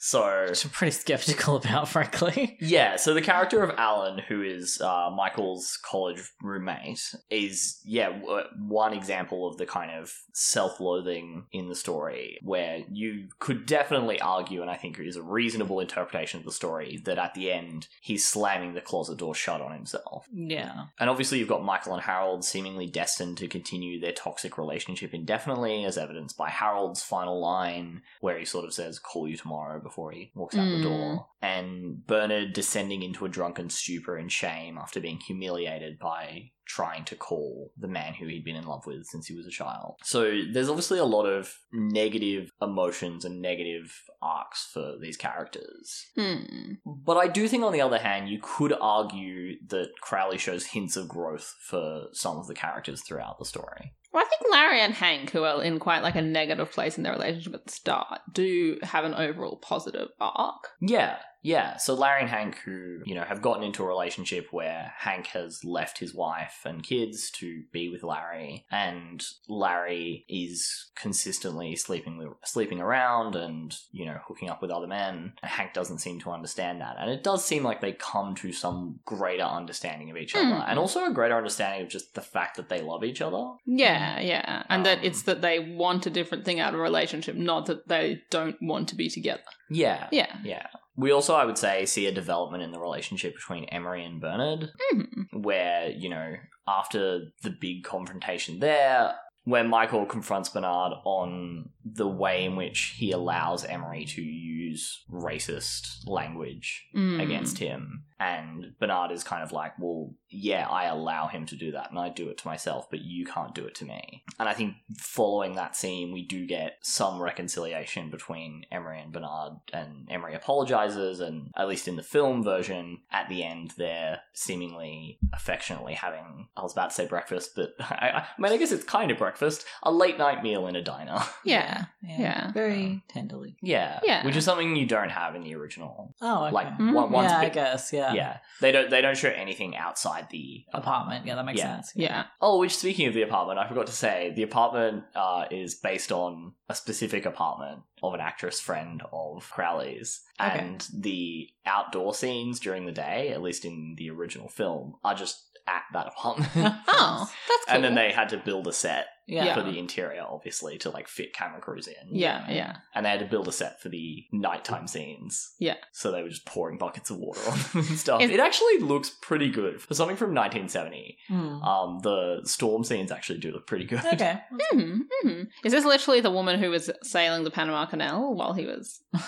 So, Which I'm pretty skeptical [laughs] about, frankly. Yeah, so the character of Alan, who is uh, Michael's college roommate, is, yeah, w- one example of the kind of self loathing in the story where you could definitely argue, and I think is a reasonable interpretation of the story, that at the end he's slamming the closet door shut on himself. Yeah. And obviously, you've got Michael and Harold seemingly destined to continue their toxic relationship indefinitely, as evidenced by Harold's final line, where he sort of says, Call you tomorrow before he walks out Mm. the door. And Bernard descending into a drunken stupor and shame after being humiliated by trying to call the man who he'd been in love with since he was a child. So there's obviously a lot of negative emotions and negative arcs for these characters. Mm. But I do think, on the other hand, you could argue that Crowley shows hints of growth for some of the characters throughout the story. Well, I think Larry and Hank, who are in quite like a negative place in their relationship at the start, do have an overall positive arc. Yeah, yeah. So Larry and Hank, who, you know, have gotten into a relationship where Hank has left his wife and kids to be with Larry, and Larry is consistently sleeping sleeping around and, you know, hooking up with other men. And Hank doesn't seem to understand that. And it does seem like they come to some greater understanding of each other. Mm. And also a greater understanding of just the fact that they love each other. Yeah, yeah. And that Um, it's that they want a different thing out of a relationship, not that they don't want to be together. Yeah. Yeah. Yeah. We also, I would say, see a development in the relationship between Emery and Bernard, Mhm. where, you know, after the big confrontation there, where Michael confronts Bernard on the way in which he allows Emery to use racist language Mm. against him. And Bernard is kind of like, well, yeah, I allow him to do that and I do it to myself, but you can't do it to me. And I think following that scene, we do get some reconciliation between Emery and Bernard, and Emery apologizes. And at least in the film version, at the end, they're seemingly affectionately having, I was about to say breakfast, but [laughs] I, I mean, I guess it's kind of breakfast breakfast, a late night meal in a diner. Yeah. [laughs] Yeah. Very tenderly. yeah, Yeah. which is something you don't have in the original. Oh, okay. Like Mm, one, once yeah, I guess. Yeah. yeah, they don't they don't show anything outside the Apartment. Yeah, that makes Yeah. sense. Yeah. Oh, which speaking of the apartment, I forgot to say the apartment uh, is based on a specific apartment of an actress friend of Crowley's, Okay. and the outdoor scenes during the day, at least in the original film, are just at that [laughs] apartment. Oh, that's cool. and then they had to build a set Yeah. For the interior, obviously, to like fit camera crews in. Yeah, yeah. And they had to build a set for the nighttime scenes. Yeah. So they were just pouring buckets of water on them and stuff. Is- it actually looks pretty good. For something from 1970, Hmm. um, the storm scenes actually do look pretty good. Okay. [laughs] hmm hmm Is this literally the woman who was sailing the Panama Canal while he was? [laughs]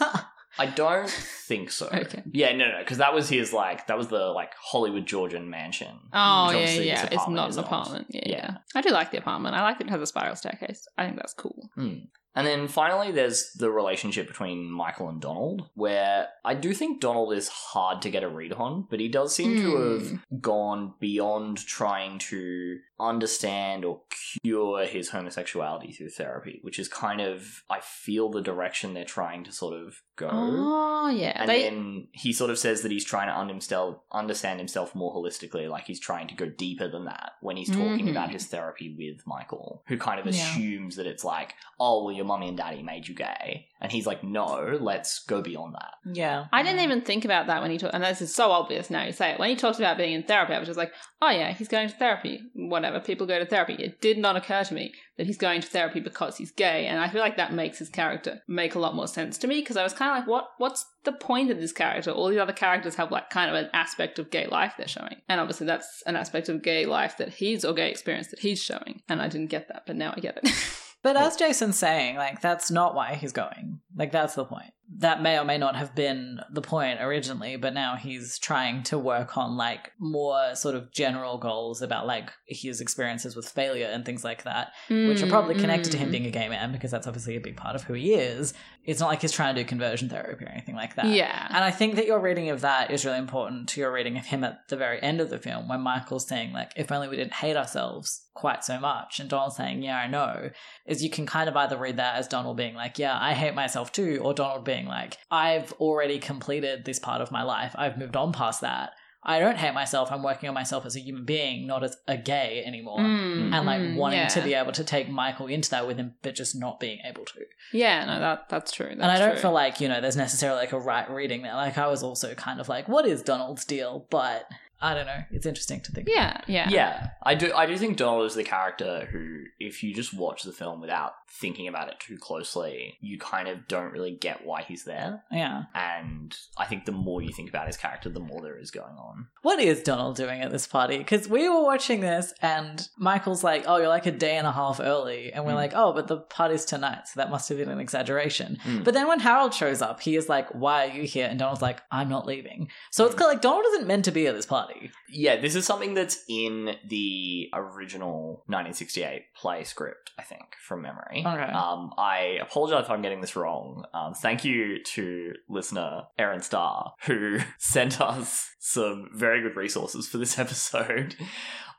I don't [laughs] think so. Okay. Yeah, no, no, because that was his like that was the like Hollywood Georgian mansion. Oh yeah, yeah. It's not an apartment. Yeah, Yeah. I do like the apartment. I like that it has a spiral staircase. I think that's cool. Hmm. And then finally, there's the relationship between Michael and Donald, where I do think Donald is hard to get a read on, but he does seem to Hmm. have gone beyond trying to understand or cure his homosexuality through therapy, which is kind of, I feel, the direction they're trying to sort of go. Oh yeah, And they. then he sort of says that he's trying to un- himself, understand himself more holistically, like he's trying to go deeper than that when he's talking Mhm. about his therapy with Michael, who kind of Yeah. assumes that it's like, oh, well, your mummy and daddy made you gay. And he's like, no, let's go beyond that. Yeah. I didn't even think about that when he talked, and this is so obvious now you say it. When he talked about being in therapy, I was just like, oh yeah, he's going to therapy. Whatever, people go to therapy. It did not occur to me that he's going to therapy because he's gay, and I feel like that makes his character make a lot more sense to me because I was kind of like, what? What's the point of this character? All the other characters have like kind of an aspect of gay life they're showing, and obviously that's an aspect of gay life that he's or gay experience that he's showing, and I didn't get that, but now I get it. [laughs] But as Jason's saying, like that's not why he's going. Like that's the point. That may or may not have been the point originally, but now he's trying to work on like more sort of general goals about like his experiences with failure and things like that, which are probably connected to him Mm, being a gay man because that's obviously a big part of who he is. It's not like he's trying to do conversion therapy or anything like that. Yeah. And I think that your reading of that is really important to your reading of him at the very end of the film when Michael's saying, like, if only we didn't hate ourselves quite so much. And Donald saying, yeah, I know, is you can kind of either read that as Donald being like, yeah, I hate myself too, or Donald being like, I've already completed this part of my life. I've moved on past that. I don't hate myself. I'm working on myself as a human being, not as a gay anymore. Mm, And like mm, wanting to be able to take Michael into that with him, but just not being able to. Yeah, no, that that's true. and I don't true. feel like, you know, there's necessarily like a right reading there. Like I was also kind of like, what is Donald's deal? But I don't know. It's interesting to think. Yeah, yeah. Yeah, I do. I do think Donald is the character who, if you just watch the film without thinking about it too closely, you kind of don't really get why he's there. Yeah. And I think the more you think about his character, the more there is going on. What is Donald doing at this party? Because we were watching this and Michael's like, oh, you're like a day and a half early. And we're Mm. like, oh, but the party's tonight. So that must have been an exaggeration. Mm. But then when Harold shows up, he is like, why are you here? And Donald's like, I'm not leaving. So it's Mm. kind of like Donald isn't meant to be at this party. Yeah, this is something that's in the original 1968 play script, I think, from memory. Okay. Um, I apologize if I'm getting this wrong. Um, thank you to listener Aaron Starr, who [laughs] sent us some very good resources for this [laughs] episode.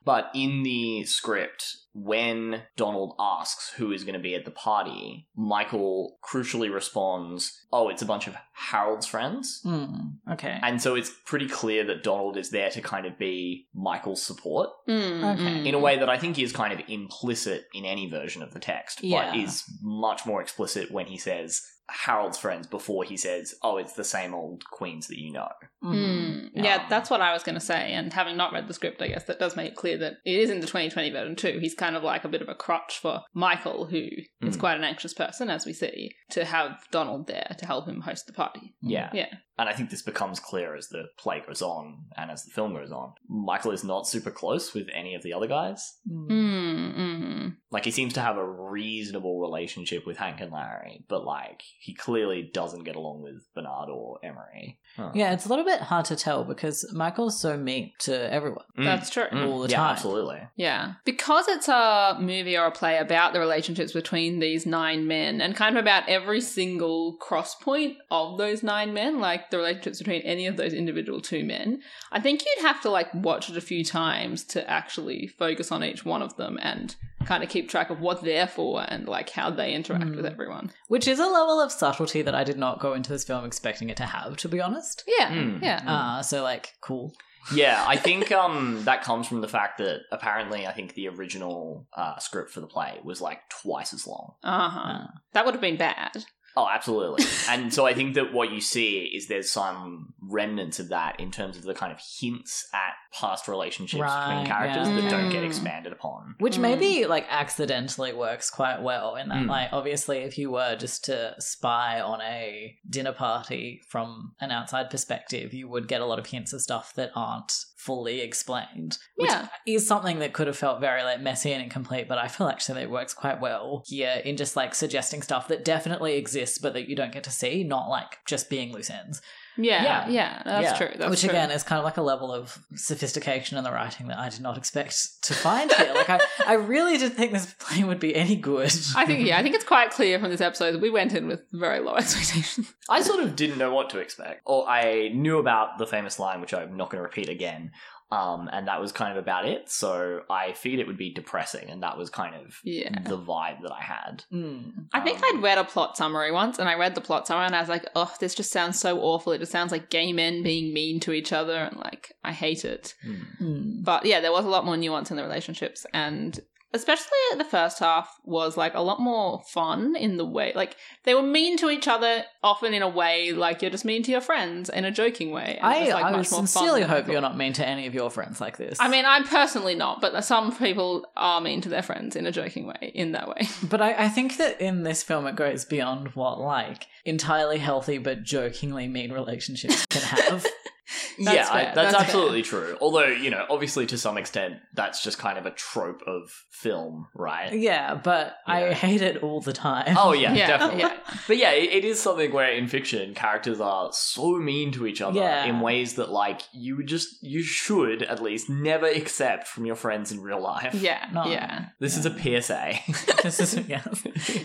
But in the script, when Donald asks who is going to be at the party, Michael crucially responds, Oh, it's a bunch of Harold's friends. Hmm. Okay. And so it's pretty clear that Donald is there to kind of be Michael's support Mm, Okay. mm. in a way that I think is kind of implicit in any version of the text, Yeah. but is much more explicit when he says Harold's friends before he says, "Oh, it's the same old queens that you know." Mhm. Mm, Yeah. yeah, that's what I was going to say. And having not read the script, I guess that does make it clear that it is in the 2020 version too. He's kind of like a bit of a crutch for Michael, who is Mm. quite an anxious person, as we see, to have Donald there to help him host the party. Yeah. Yeah. And I think this becomes clear as the play goes on and as the film goes on. Michael is not super close with any of the other guys. Mm. Mm, mm. Like, he seems to have a reasonable relationship with Hank and Larry, but, like, he clearly doesn't get along with Bernard or Emery. Huh. Yeah, it's a little bit hard to tell because Michael's so mean to everyone. Mm. That's true. Mm. all the yeah, time. absolutely. Yeah. Because it's a movie or a play about the relationships between these nine men and kind of about every single cross point of those nine men, like the relationships between any of those individual two men, I think you'd have to like watch it a few times to actually focus on each one of them and kind of keep track of what they're for and like how they interact Mm. with everyone. Which is a level of subtlety that I did not go into this film expecting it to have, to be honest. Yeah, Mm. yeah. Uh, so like cool. Yeah, I [laughs] think um, that comes from the fact that apparently I think the original uh, script for the play was like twice as long. Uh huh. Uh, That would have been bad. Oh, absolutely. and so I think that what you see is there's some remnants of that in terms of the kind of hints at past relationships Right, between characters yeah. that don't get Mm. expanded upon. which Mm. maybe like accidentally works quite well in that Mm. like obviously if you were just to spy on a dinner party from an outside perspective you would get a lot of hints of stuff that aren't fully explained which Yeah. is something that could have felt very like messy and incomplete but i feel actually that it works quite well here in just like suggesting stuff that definitely exists but that you don't get to see not like just being loose ends Yeah, Yeah. yeah, that's Yeah. true. That's which true. again is kind of like a level of sophistication in the writing that I did not expect to find here. Like I, I really didn't think this play would be any good. I think yeah, I think it's quite clear from this episode that we went in with very low [laughs] expectations. I sort of didn't know what to expect. Or I knew about the famous line, which I'm not going to repeat again. Um, and that was kind of about it. So I figured it would be depressing, and that was kind of Yeah. the vibe that I had. Mm. I think Um, I'd read a plot summary once, and I read the plot summary, and I was like, "Oh, this just sounds so awful. It just sounds like gay men being mean to each other, and like I hate it." hmm. Mm. But yeah, there was a lot more nuance in the relationships, and especially the first half was like a lot more fun in the way like they were mean to each other, often in a way like you're just mean to your friends in a joking way. and I, was, like, I much would more fun sincerely hope you're not mean to any of your friends like this. I mean, I'm personally not, but some people are mean to their friends in a joking way, in that way. [laughs] but I, I think that in this film it goes beyond what like entirely healthy but jokingly mean relationships can have. [laughs] [laughs] That's yeah, I, fair, that's, that's fair. absolutely true. Although, you know, obviously to some extent, that's just kind of a trope of film, right? yeah, but I hate it all the time. Oh, yeah, [laughs] Yeah, definitely. yeah. But yeah, it, it is something where in fiction, characters are so mean to each other Yeah. in ways that, like, you would just, you should at least never accept from your friends in real life. Yeah, No. yeah. This is a PSA. [laughs] this is yeah.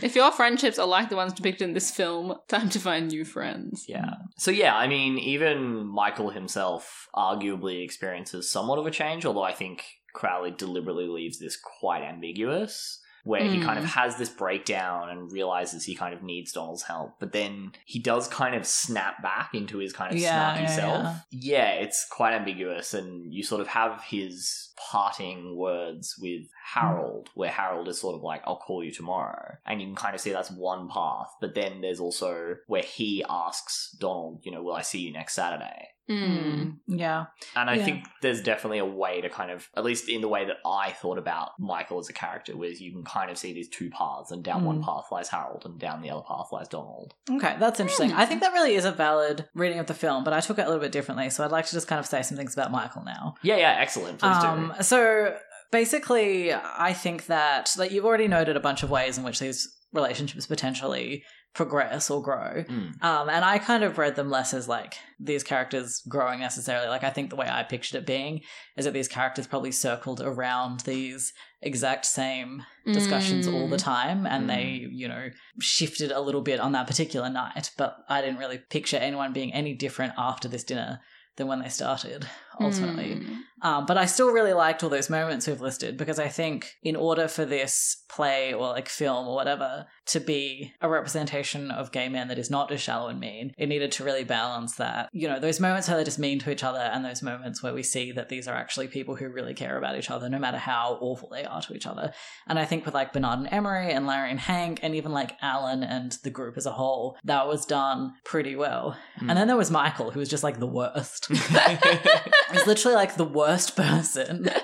If your friendships are like the ones depicted in this film, time to find new friends. Yeah. So yeah, I mean, even Michael himself arguably experiences somewhat of a change, although I think Crowley deliberately leaves this quite ambiguous. Where he kind of Mm. has this breakdown and realizes he kind of needs Donald's help, but then he does kind of snap back into his kind of Yeah, snarky yeah, self. yeah. Yeah, it's quite ambiguous, and you sort of have his parting words with Harold, where Harold is sort of like, I'll call you tomorrow. And you can kind of see that's one path, but then there's also where he asks Donald, you know, will I see you next Saturday? Mm. Yeah. And I Yeah. think there's definitely a way to kind of, at least in the way that I thought about Michael as a character, where you can kind of see these two paths, and down one Mm. path lies Harold, and down the other path lies Donald. Okay, that's interesting. Hmm. I think that really is a valid reading of the film, but I took it a little bit differently, so I'd like to just kind of say some things about Michael now. Yeah, yeah, excellent. Please Um, so basically, I think that like you've already noted a bunch of ways in which these relationships potentially progress or grow. Mm. Um, and I kind of read them less as like these characters growing necessarily. Like I think the way I pictured it being is that these characters probably circled around these exact same discussions all the Mm. time and Mm. they, you know, shifted a little bit on that particular night. But I didn't really picture anyone being any different after this dinner than when they started, ultimately. Mm. Um, but I still really liked all those moments we've listed because I think in order for this play or like film or whatever to be a representation of gay men that is not just shallow and mean, it needed to really balance that. You know, those moments where they're just mean to each other and those moments where we see that these are actually people who really care about each other, no matter how awful they are to each other. And I think with like Bernard and Emery and Larry and Hank and even like Alan and the group as a whole, that was done pretty well. Mm. And then there was Michael, who was just like the worst. [laughs] [laughs] He's literally like the worst person. [laughs]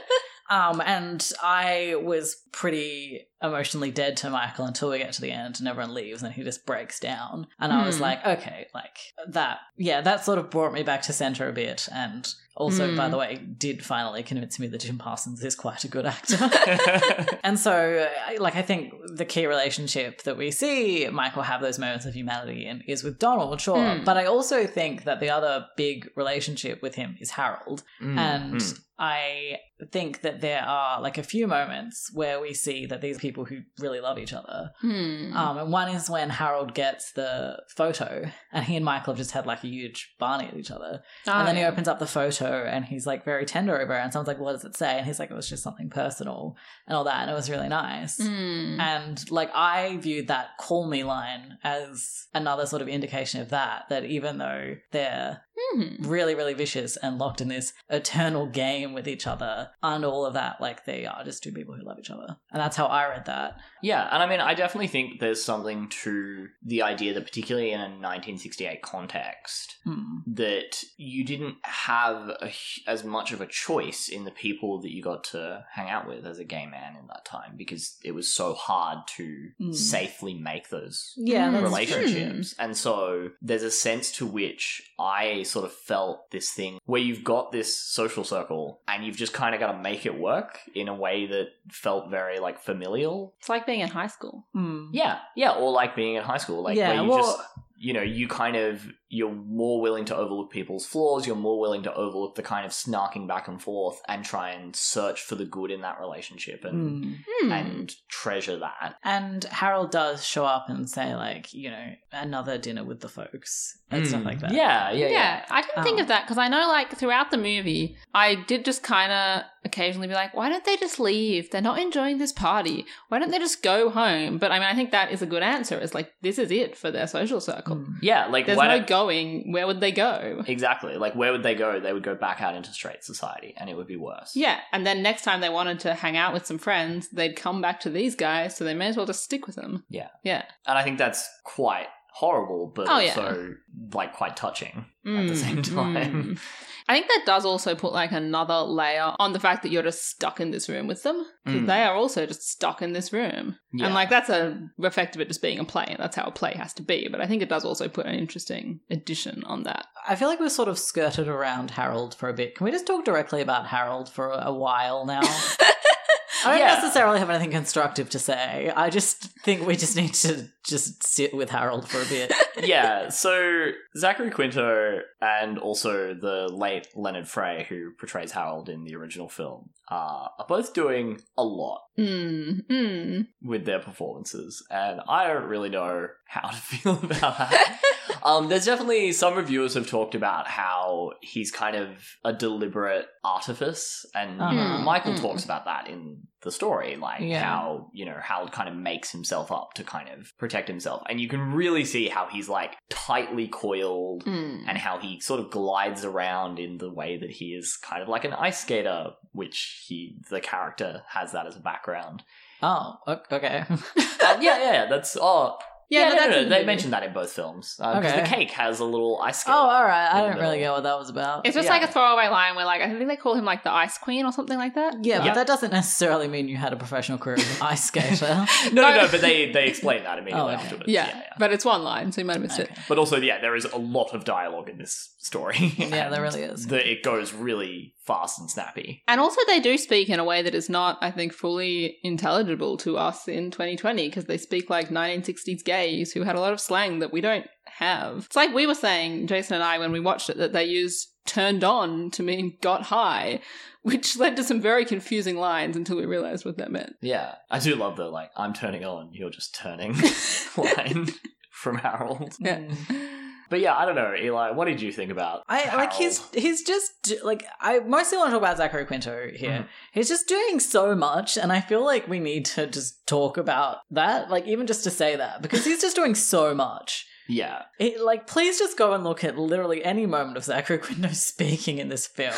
Um, and I was pretty emotionally dead to Michael until we get to the end and everyone leaves and he just breaks down. And I was Hmm. like, okay, like that, yeah, that sort of brought me back to center a bit. And also, by Hmm. the way, did finally convince me that Jim Parsons is quite a good actor. [laughs] and so, like, I think the key relationship that we see Michael have those moments of humanity in is with Donald, sure. Mm. But I also think that the other big relationship with him is Harold. Mm, And mm. I think that there are like a few moments where we see that these people people who really love each other. Hmm. Um, and one is when Harold gets the photo, and he and Michael have just had like a huge Barney at each other. Oh, and then he opens up the photo, and he's like very tender over it. And someone's like, "What does it say?" And he's like, "It was just something personal and all that." And it was really nice. Hmm. And like I viewed that call me line as another sort of indication of that, that even though they're Hmm. really, really vicious and locked in this eternal game with each other and all of that, like they are just two people who love each other. And that's how I read that. Yeah, and I mean, I definitely think there's something to the idea that, particularly in a 1968 context, Hmm. that you didn't have a, as much of a choice in the people that you got to hang out with as a gay man in that time because it was so hard to Mm. safely make those Yeah, Mm. that's relationships. And so there's a sense to which I sort of felt this thing where you've got this social circle and you've just kind of got to make it work in a way that felt very like familial. It's like being in high school. Hmm. Yeah, yeah, or like being in high school, like Yeah, where you well- just you know, you kind of you're more willing to overlook people's flaws, you're more willing to overlook the kind of snarking back and forth and try and search for the good in that relationship and Hmm. Hmm. and treasure that. And Harold does show up and say, like, you know, another dinner with the folks and stuff Mm. like that. Yeah, yeah, yeah, yeah. I didn't think Um, of that because I know, like, throughout the movie, I did just kind of occasionally be like, why don't they just leave? They're not enjoying this party. Why don't they just go home? But I mean, I think that is a good answer. It's like, this is it for their social circle. Hmm. Yeah, like There's why no don't- going. Where would they go? Exactly. Like, where would they go? They would go back out into straight society, and it would be worse. Yeah, and then next time they wanted to hang out with some friends, they'd come back to these guys, so they may as well just stick with them. Yeah. Yeah. And I think that's quite horrible, but Oh, yeah. also like quite touching at the Mm, same time. mm. [laughs] I think that does also put like another layer on the fact that you're just stuck in this room with them because Mm. they are also just stuck in this room, Yeah. and like that's a effect of it just being a play, and that's how a play has to be. But I think it does also put an interesting addition on that. I feel like we've sort of skirted around Harold for a bit. Can we just talk directly about Harold for a while now? [laughs] I don't Yeah. necessarily have anything constructive to say. I just think we just need to just sit with Harold for a bit. [laughs] yeah, so Zachary Quinto and also the late Leonard Frey, who portrays Harold in the original film, uh, are both doing a lot Mm, mm. with their performances, and I don't really know how to [laughs] feel about that. [laughs] um, there's definitely some reviewers have talked about how he's kind of a deliberate artifice, and Uh-huh. Michael Mm. talks about that in the story, like Yeah. how you know Harold kind of makes himself up to kind of protect himself, and you can really see how he's like tightly coiled. Mm. And how he sort of glides around in the way that he is kind of like an ice skater, which he the character has that as a background. Oh, okay. [laughs] Yeah, yeah, yeah, that's oh Yeah, yeah, no, no, no, no, they mentioned that in both films um, because Okay. the cake has a little ice skate. oh, all right. I in the don't really middle. get what that was about. It's just Yeah. like a throwaway line where, like, I think they call him like the Ice Queen or something like that. yeah, Yeah. but that doesn't necessarily mean you had a professional career as an [laughs] ice skater. no, no, no, but they they explain that immediately Oh, okay. afterwards. Yeah, Yeah, yeah. but it's one line, so you might have missed it. But also, yeah, there is a lot of dialogue in this story. [laughs] Yeah, there really is. The, it goes really fast and snappy. And also, they do speak in a way that is not, I think, fully intelligible to us in 2020 because they speak like 1960s gays who had a lot of slang that we don't have. It's like we were saying, Jason and I, when we watched it, that they used turned on to mean got high, which [laughs] led to some very confusing lines until we realized what that meant. Yeah, I do love the like I'm turning on, you're just turning [laughs] [laughs] line from Harold. Yeah. Mm. But yeah, I don't know, Eli. What did you think about? I like he's he's just like I mostly want to talk about Zachary Quinto here. Mhm. He's just doing so much, and I feel like we need to just talk about that, like even just to say that because he's just doing so much. Yeah, It, like, please just go and look at literally any moment of Zachary Quinto [laughs] speaking in this film.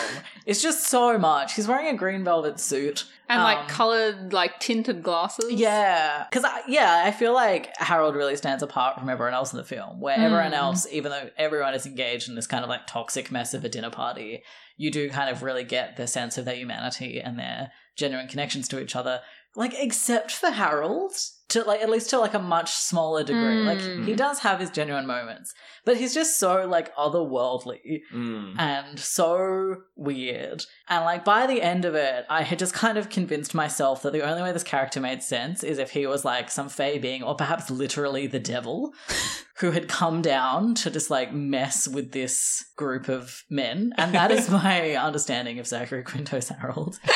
It's just so much. He's wearing a green velvet suit. And Um, like colored, like tinted glasses. Yeah, because I, yeah, I feel like Harold really stands apart from everyone else in the film. Where everyone Mm. else, even though everyone is engaged in this kind of like toxic mess of a dinner party, you do kind of really get the sense of their humanity and their genuine connections to each other. Like, except for Harold, to like at least to like a much smaller degree. Like, Mm. he does have his genuine moments, but he's just so like otherworldly Mm. and so weird. And like by the end of it, I had just kind of convinced myself that the only way this character made sense is if he was like some fey being, or perhaps literally the devil, [laughs] who had come down to just like mess with this group of men. And that is [laughs] my understanding of Zachary Quinto's Harold. [laughs]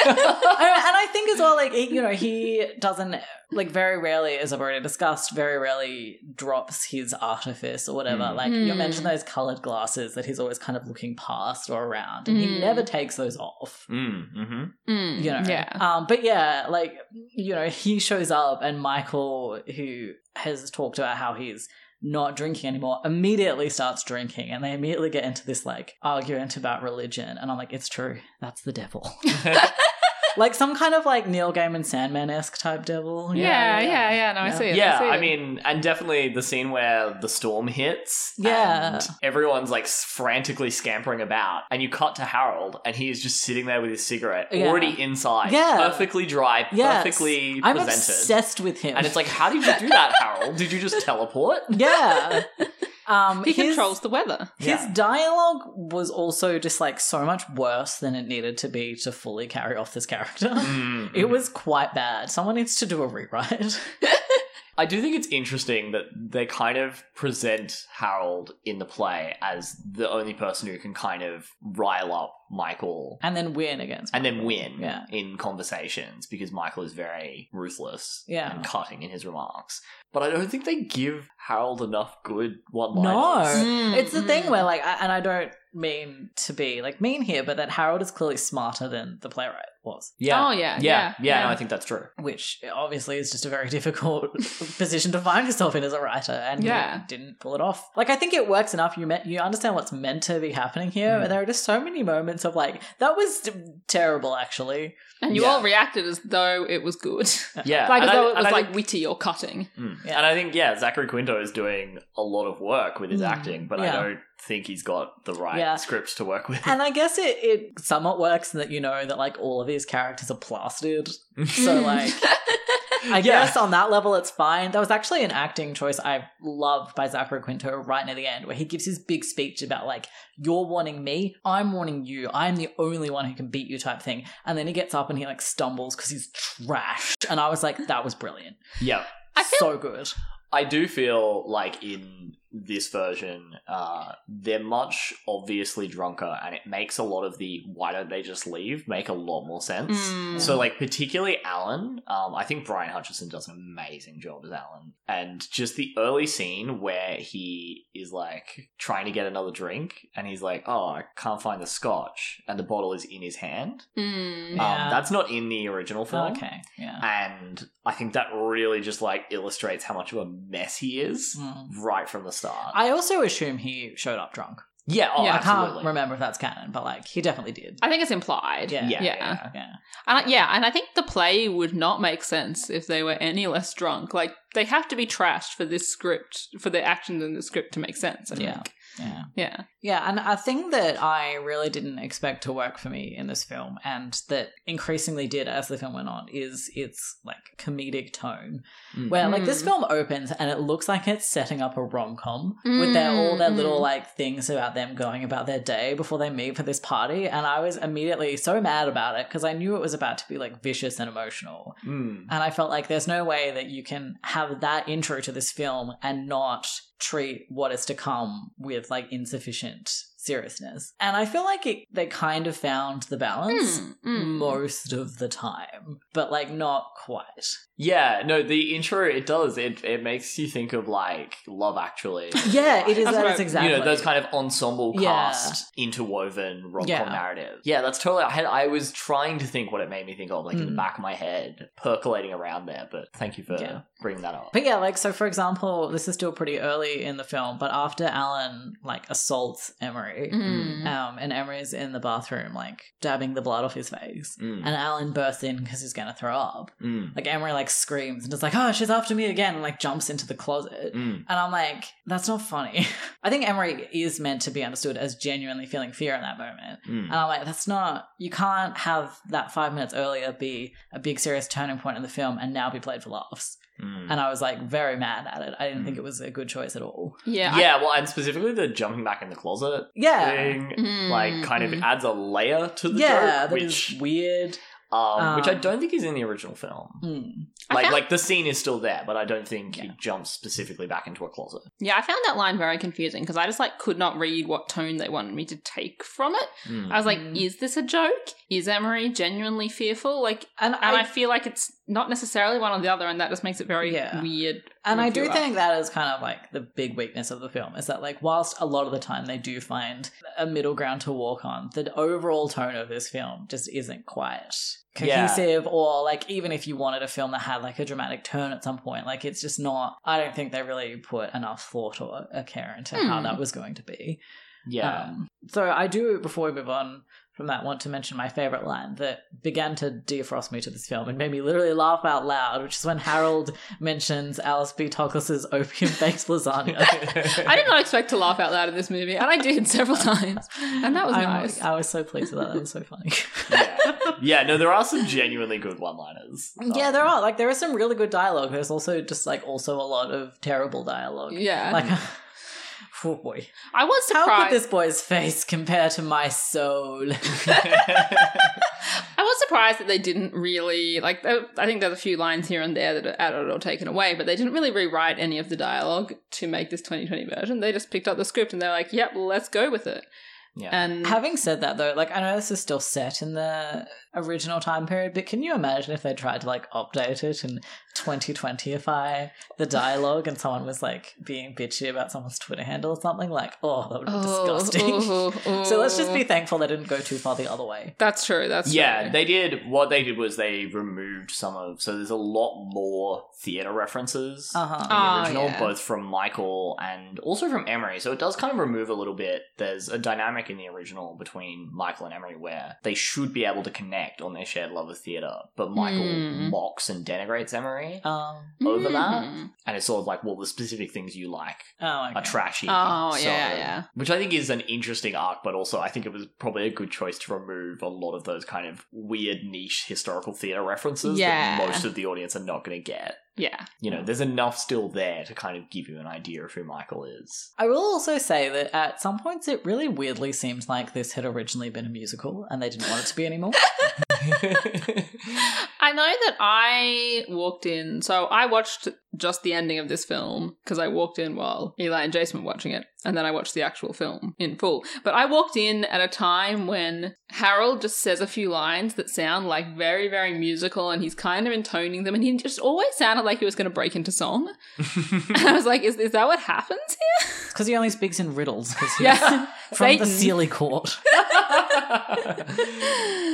And I think as well, like he- you know, he doesn't like very rarely, as I've already discussed, very rarely drops his artifice or whatever. Mm. Like you Mm. mentioned those colored glasses that he's always kind of looking past or around, and he Mm. never takes those off. Mm, hmm Mm, You know, yeah. Um, but yeah, like you know, he shows up, and Michael, who has talked about how he's not drinking anymore, immediately starts drinking, and they immediately get into this like argument about religion, and I'm like, it's true, that's the devil. [laughs] [laughs] like some kind of like Neil Gaiman Sandman esque type devil. Yeah, yeah, yeah. No, I see it. Yeah, see I mean, and definitely the scene where the storm hits. Yeah. And everyone's like frantically scampering about. And you cut to Harold, and he is just sitting there with his cigarette, Yeah. already inside. Yeah. Perfectly dry, Yes. perfectly I'm presented. obsessed with him. And it's like, how did you do that, Harold? Did you just [laughs] teleport? yeah. [laughs] Um, he his- controls the weather. His Yeah. dialogue was also just like so much worse than it needed to be to fully carry off this character. Mm, [laughs] It mm. was quite bad. Someone needs to do a rewrite. [laughs] I do think it's interesting that they kind of present Harold in the play as the only person who can kind of rile up Michael and then win against and then win Yeah. in conversations because Michael is very ruthless Yeah. and cutting in his remarks. But I don't think they give Harold enough good one No. Mm, It's the thing mm. where like I, and I don't mean to be like mean here, but that Harold is clearly smarter than the playwright was. Yeah. Oh, yeah, Yeah. yeah, Yeah, no. I think that's true. Which obviously is just a very [laughs] difficult position to find yourself in as a writer, and he Yeah. didn't pull it off. Like I think it works enough. You met, you understand what's meant to be happening here, Mm. but there are just so many moments of like that was t- terrible. Actually, And you Yeah. all reacted as though it was good. Yeah. like and as I- though it and was I like think- witty or cutting. Mm. Yeah. And I think, yeah, Zachary Quinto is doing a lot of work with his Mm. acting, but I Yeah. don't think he's got the right Yeah. scripts to work with. and I guess it it somewhat works in that you know that like all of these characters are plastered. [laughs] So like. [laughs] [laughs] I Yeah. guess on that level it's fine. That was actually an acting choice I loved by Zachary Quinto right near the end where he gives his big speech about like, you're warning me, I'm warning you, I'm the only one who can beat you type thing. And then he gets up and he like stumbles because he's trashed. And I was like, that was brilliant. yeah. I feel so good. I do feel like in this version, uh, they're much obviously drunker, and it makes a lot of the why don't they just leave make a lot more sense. Mm. So, like, particularly Alan, um, I think Brian Hutchison does an amazing job as Alan. And just the early scene where he is like trying to get another drink, and he's like, oh, I can't find the scotch, and the bottle is in his hand. Mm. Yeah. Um, that's not in the original film. Okay, yeah. And I think that really just like illustrates how much of a mess he is Mm. right from the start. I also assume he showed up drunk. yeah, oh, Yeah. I absolutely. can't remember if that's canon, but like he definitely did. I think it's implied. Yeah, Yeah. yeah. yeah. And I, yeah, and I think the play would not make sense if they were any less drunk. Like they have to be trashed for this script, for the actions in the script to make sense. I Yeah. think. Yeah. Yeah. Yeah, and a thing that I really didn't expect to work for me in this film, and that increasingly did as the film went on, is its like comedic tone. Mm. Where like this Mm. film opens and it looks like it's setting up a rom com with their all their Mm, little mm. like things about them going about their day before they meet for this party, and I was immediately so mad about it because I knew it was about to be like vicious and emotional. Mm. And I felt like there's no way that you can have that intro to this film and not treat what is to come with like insufficient seriousness. And I feel like it, they kind of found the balance Mm, mm. most of the time, but like not quite. Yeah, no, the intro it does it it makes you think of like Love Actually. [laughs] Yeah, it is. That's That what is I- exactly. You know those kind of ensemble Yeah. cast interwoven rom com Yeah. narrative. Yeah, that's totally. I had I was trying to think what it made me think of, like in the Mm. back of my head, percolating around there. But thank you for Yeah. bringing that up. But yeah, like so for example, this is still pretty early in the film, but after Alan like assaults Emery, Mm. um, and Emery's in the bathroom like dabbing the blood off his face, Mm. and Alan bursts in because he's gonna throw up. Mm. Like Emery like screams and is like, "Oh, she's after me again!" and like jumps into the closet. Mm. And I'm like, that's not funny. [laughs] I think Emery is meant to be understood as genuinely feeling fear in that moment. Mm. And I'm like, that's not, you can't have that five minutes earlier be a big serious turning point in the film and now be played for laughs. Mm. And I was like very mad at it. I didn't think Mm. it was a good choice at all. Yeah. I- yeah, well, and specifically the jumping back in the closet Yeah. thing, Mm, like, kind of mm. adds a layer to the yeah, joke, that is which, weird. um, which I um, don't think is in the original film. Mm. Like, found- like the scene is still there, but I don't think he jumps specifically back into a closet. Yeah, I found that line very confusing because I just like could not read what tone they wanted me to take from it. Mm. I was like, Mm. is this a joke? Is Emery genuinely fearful? Like, And, and I, I, feel like it's not necessarily one or the other, and that just makes it very Yeah. weird. And I do reviewer. think that is kind of like the big weakness of the film is that like whilst a lot of the time they do find a middle ground to walk on, the overall tone of this film just isn't quite Yeah. cohesive or like even if you wanted a film that had like a dramatic turn at some point, like it's just not I don't think they really put enough thought or a care into how Hmm. that was going to be. Yeah. Um, so I do, before we move on from that, want to mention my favorite line that began to defrost me to this film and made me literally laugh out loud, which is when Harold [laughs] mentions Alice B. Toklas's opium-baked lasagna. [laughs] I did not expect to laugh out loud in this movie, and I did several times, and that was I'm- nice. I was so pleased with that. That was so funny. yeah. yeah, no, there are some genuinely good one-liners. [laughs] yeah, there are like there is some really good dialogue. There's also just like also a lot of terrible dialogue. yeah, Like, boy, I was surprised. how could this boy's face compare to my soul? [laughs] [laughs] I was surprised that they didn't really like. I think there's a few lines here and there that are added or taken away, but they didn't really rewrite any of the dialogue to make this 2020 version. They just picked up the script and they're like, "Yep, let's go with it." yeah. And Having said that, though, like I know this is still set in the original time period, but can you imagine if they tried to like update it and 2020ify the dialogue, and someone was like being bitchy about someone's Twitter handle or something? Like, oh, that would be disgusting. [laughs] oh, oh, [laughs] so let's just be oh. thankful they didn't go too far the other way. That's true. That's yeah, true. they did. What they did was they removed some of. So there's a lot more theater references Uh huh. in the Oh, original, yeah. both from Michael and also from Emery. So it does kind of remove a little bit. There's a dynamic in the original between Michael and Emery where they should be able to connect on their shared love of theater, but Michael Mm. mocks and denigrates Emery. um. over that. Mhm. And it's sort of like, well, the specific things you like Oh. Okay. are trashy. Oh, so- yeah, yeah. Which I think is an interesting arc, but also I think it was probably a good choice to remove a lot of those kind of weird niche historical theatre references Yeah. that most of the audience are not going to get. Yeah. You know, there's enough still there to kind of give you an idea of who Michael is. I will also say that at some points it really weirdly seemed like this had originally been a musical and they didn't want it to be anymore. [laughs] [laughs] I know that I walked in, so I watched just the ending of this film because I walked in while Eli and Jason were watching it, and then I watched the actual film in full. But I walked in at a time when Harold just says a few lines that sound like very, very musical, and he's kind of intoning them, and he just always sounded like he was going to break into song. [laughs] And I was like, is, is that what happens here? Because he only speaks in riddles he's Yeah. [laughs] from the Satan. Seelie Court.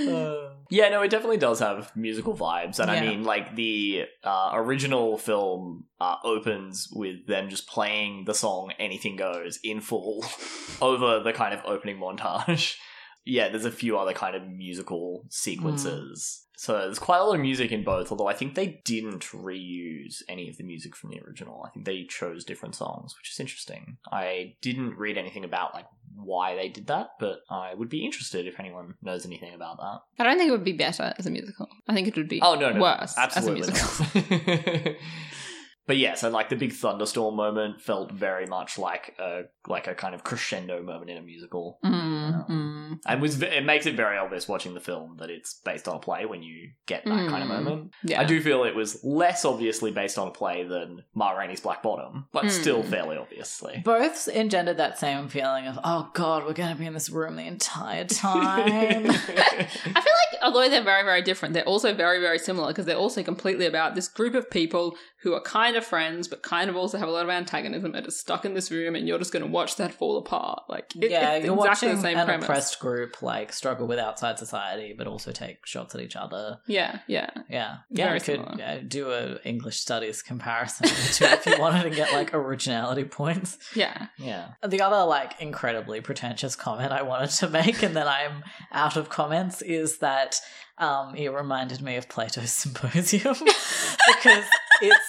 Uh, yeah, no, it definitely does have musical vibes, and I mean, like the uh, original film uh, opens with them just playing the song "Anything Goes" in full [laughs] over the kind of opening montage. [laughs] yeah, there's a few other kind of musical sequences. So there's quite a lot of music in both, although I think they didn't reuse any of the music from the original. I think they chose different songs, which is interesting. I didn't read anything about like why they did that, but I would be interested if anyone knows anything about that. I don't think it would be better as a musical. I think it would be Oh no, no, worse absolutely as a musical. [laughs] but yes, and like the big thunderstorm moment felt very much like a like a kind of crescendo moment in a musical. Mm, mm. And was it makes it very obvious watching the film that it's based on a play when you get that kind of Mm. moment. Yeah. I do feel it was less obviously based on a play than Ma Rainey's Black Bottom, but Mm. still fairly obviously. Both engendered that same feeling of, oh god, we're going to be in this room the entire time. [laughs] I feel like although they're very, very different, they're also very, very similar because they're also completely about this group of people who are kind of friends, but kind of also have a lot of antagonism and are stuck in this room, and you're just going to watch that fall apart. Like, it- yeah, you're exactly watching the same an premise. oppressed group like struggle with outside society, but also take shots at each other. Yeah, yeah. Yeah, yeah. Very you could uh, do a English studies comparison if you wanted to get like [laughs] originality points. Yeah. yeah. The other like incredibly pretentious comment I wanted to make, and then I'm out of comments, is that um, it reminded me of Plato's [laughs] Symposium [laughs] because it's.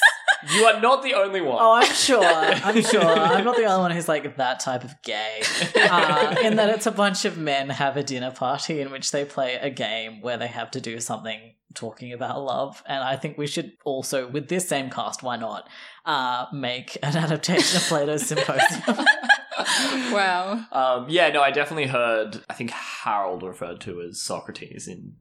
You are not the only one. Oh, I'm sure. I'm sure. [laughs] I'm not the only one who's like that type of gay. Uh, in that it's a bunch of men have a dinner party in which they play a game where they have to do something talking about love. And I think we should also, with this same cast, why not, uh, make an adaptation of Plato's [laughs] Symposium. Wow. Um, yeah, no, I definitely heard. I think Harold referred to as Socrates in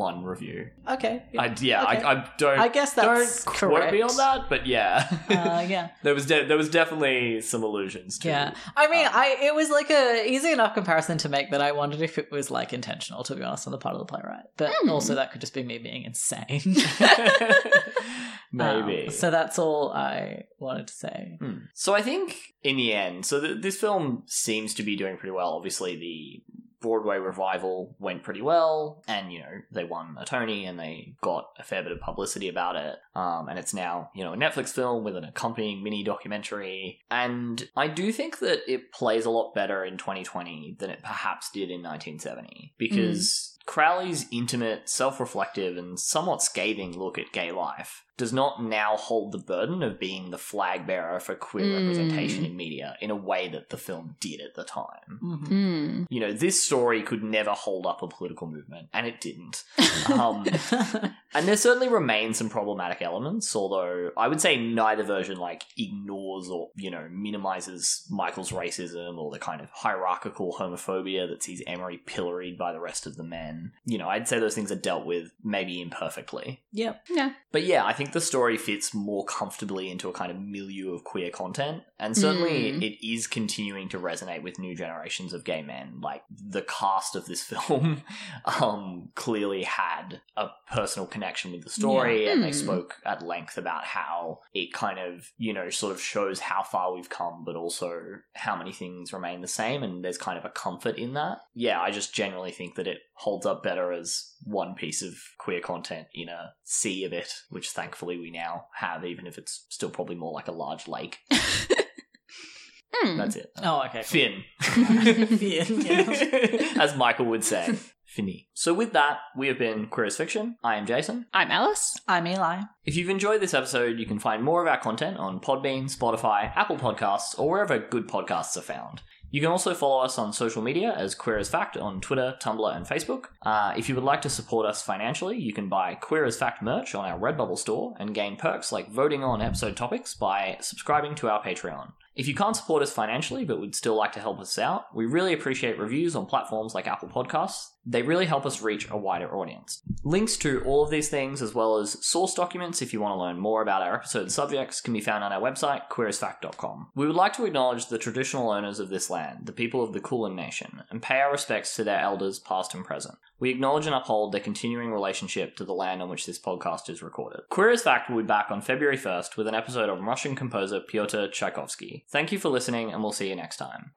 one review. Okay. I, yeah, Okay. I, I don't. I guess that's don't quote me on that, but yeah, Uh, yeah. [laughs] there was de- there was definitely some allusions to. Yeah, I mean, Um, I it was like a easy enough comparison to make that I wondered if it was like intentional, to be honest, on the part of the playwright. But Hmm. also, that could just be me being insane. [laughs] maybe. Um, so that's all I wanted to say. Hmm. So I think in the end, so th- this film seems to be doing pretty well. Obviously, the Broadway revival went pretty well, and you know they won a Tony and they got a fair bit of publicity about it. Um, and it's now you know a Netflix film with an accompanying mini documentary. And I do think that it plays a lot better in 2020 than it perhaps did in 1970 because. Crowley's intimate, self reflective, and somewhat scathing look at gay life does not now hold the burden of being the flag bearer for queer Mm. representation in media in a way that the film did at the time. Mhm. Hmm. You know, this story could never hold up a political movement, and it didn't. [laughs] Um, and there certainly remain some problematic elements, although I would say neither version like ignores or, you know, minimizes Michael's racism or the kind of hierarchical homophobia that sees Emery pilloried by the rest of the men. You know, I'd say those things are dealt with maybe imperfectly. Yeah, Yeah. But yeah, I think the story fits more comfortably into a kind of milieu of queer content. And certainly Mm. it is continuing to resonate with new generations of gay men. Like the cast of this [laughs] film um clearly had a personal connection with the story Yeah. and they Mm. spoke at length about how it kind of, you know, sort of shows how far we've come, but also how many things remain the same and there's kind of a comfort in that. Yeah, I just generally think that it holds up better as one piece of queer content in a sea of it, which thankfully we now have, even if it's still probably more like a large lake. [laughs] Hmm. That's it. Oh, okay. Finn. [laughs] Finn, [laughs] yeah. As Michael would say. Finny. So with that, we have been Queer as Fiction. I am Jason. I'm Alice. I'm Eli. If you've enjoyed this episode, you can find more of our content on Podbean, Spotify, Apple Podcasts, or wherever good podcasts are found. You can also follow us on social media as Queer as Fact on Twitter, Tumblr, and Facebook. Uh, if you would like to support us financially, you can buy Queer as Fact merch on our Redbubble store and gain perks like voting on episode topics by subscribing to our Patreon. If you can't support us financially but would still like to help us out, we really appreciate reviews on platforms like Apple Podcasts. They really help us reach a wider audience. Links to all of these things, as well as source documents if you want to learn more about our episode subjects, can be found on our website, queerasfact.com. We would like to acknowledge the traditional owners of this land, the people of the Kulin Nation, and pay our respects to their elders, past and present. We acknowledge and uphold their continuing relationship to the land on which this podcast is recorded. Queer as Fact will be back on February 1st with an episode on Russian composer Pyotr Tchaikovsky. Thank you for listening, and we'll see you next time.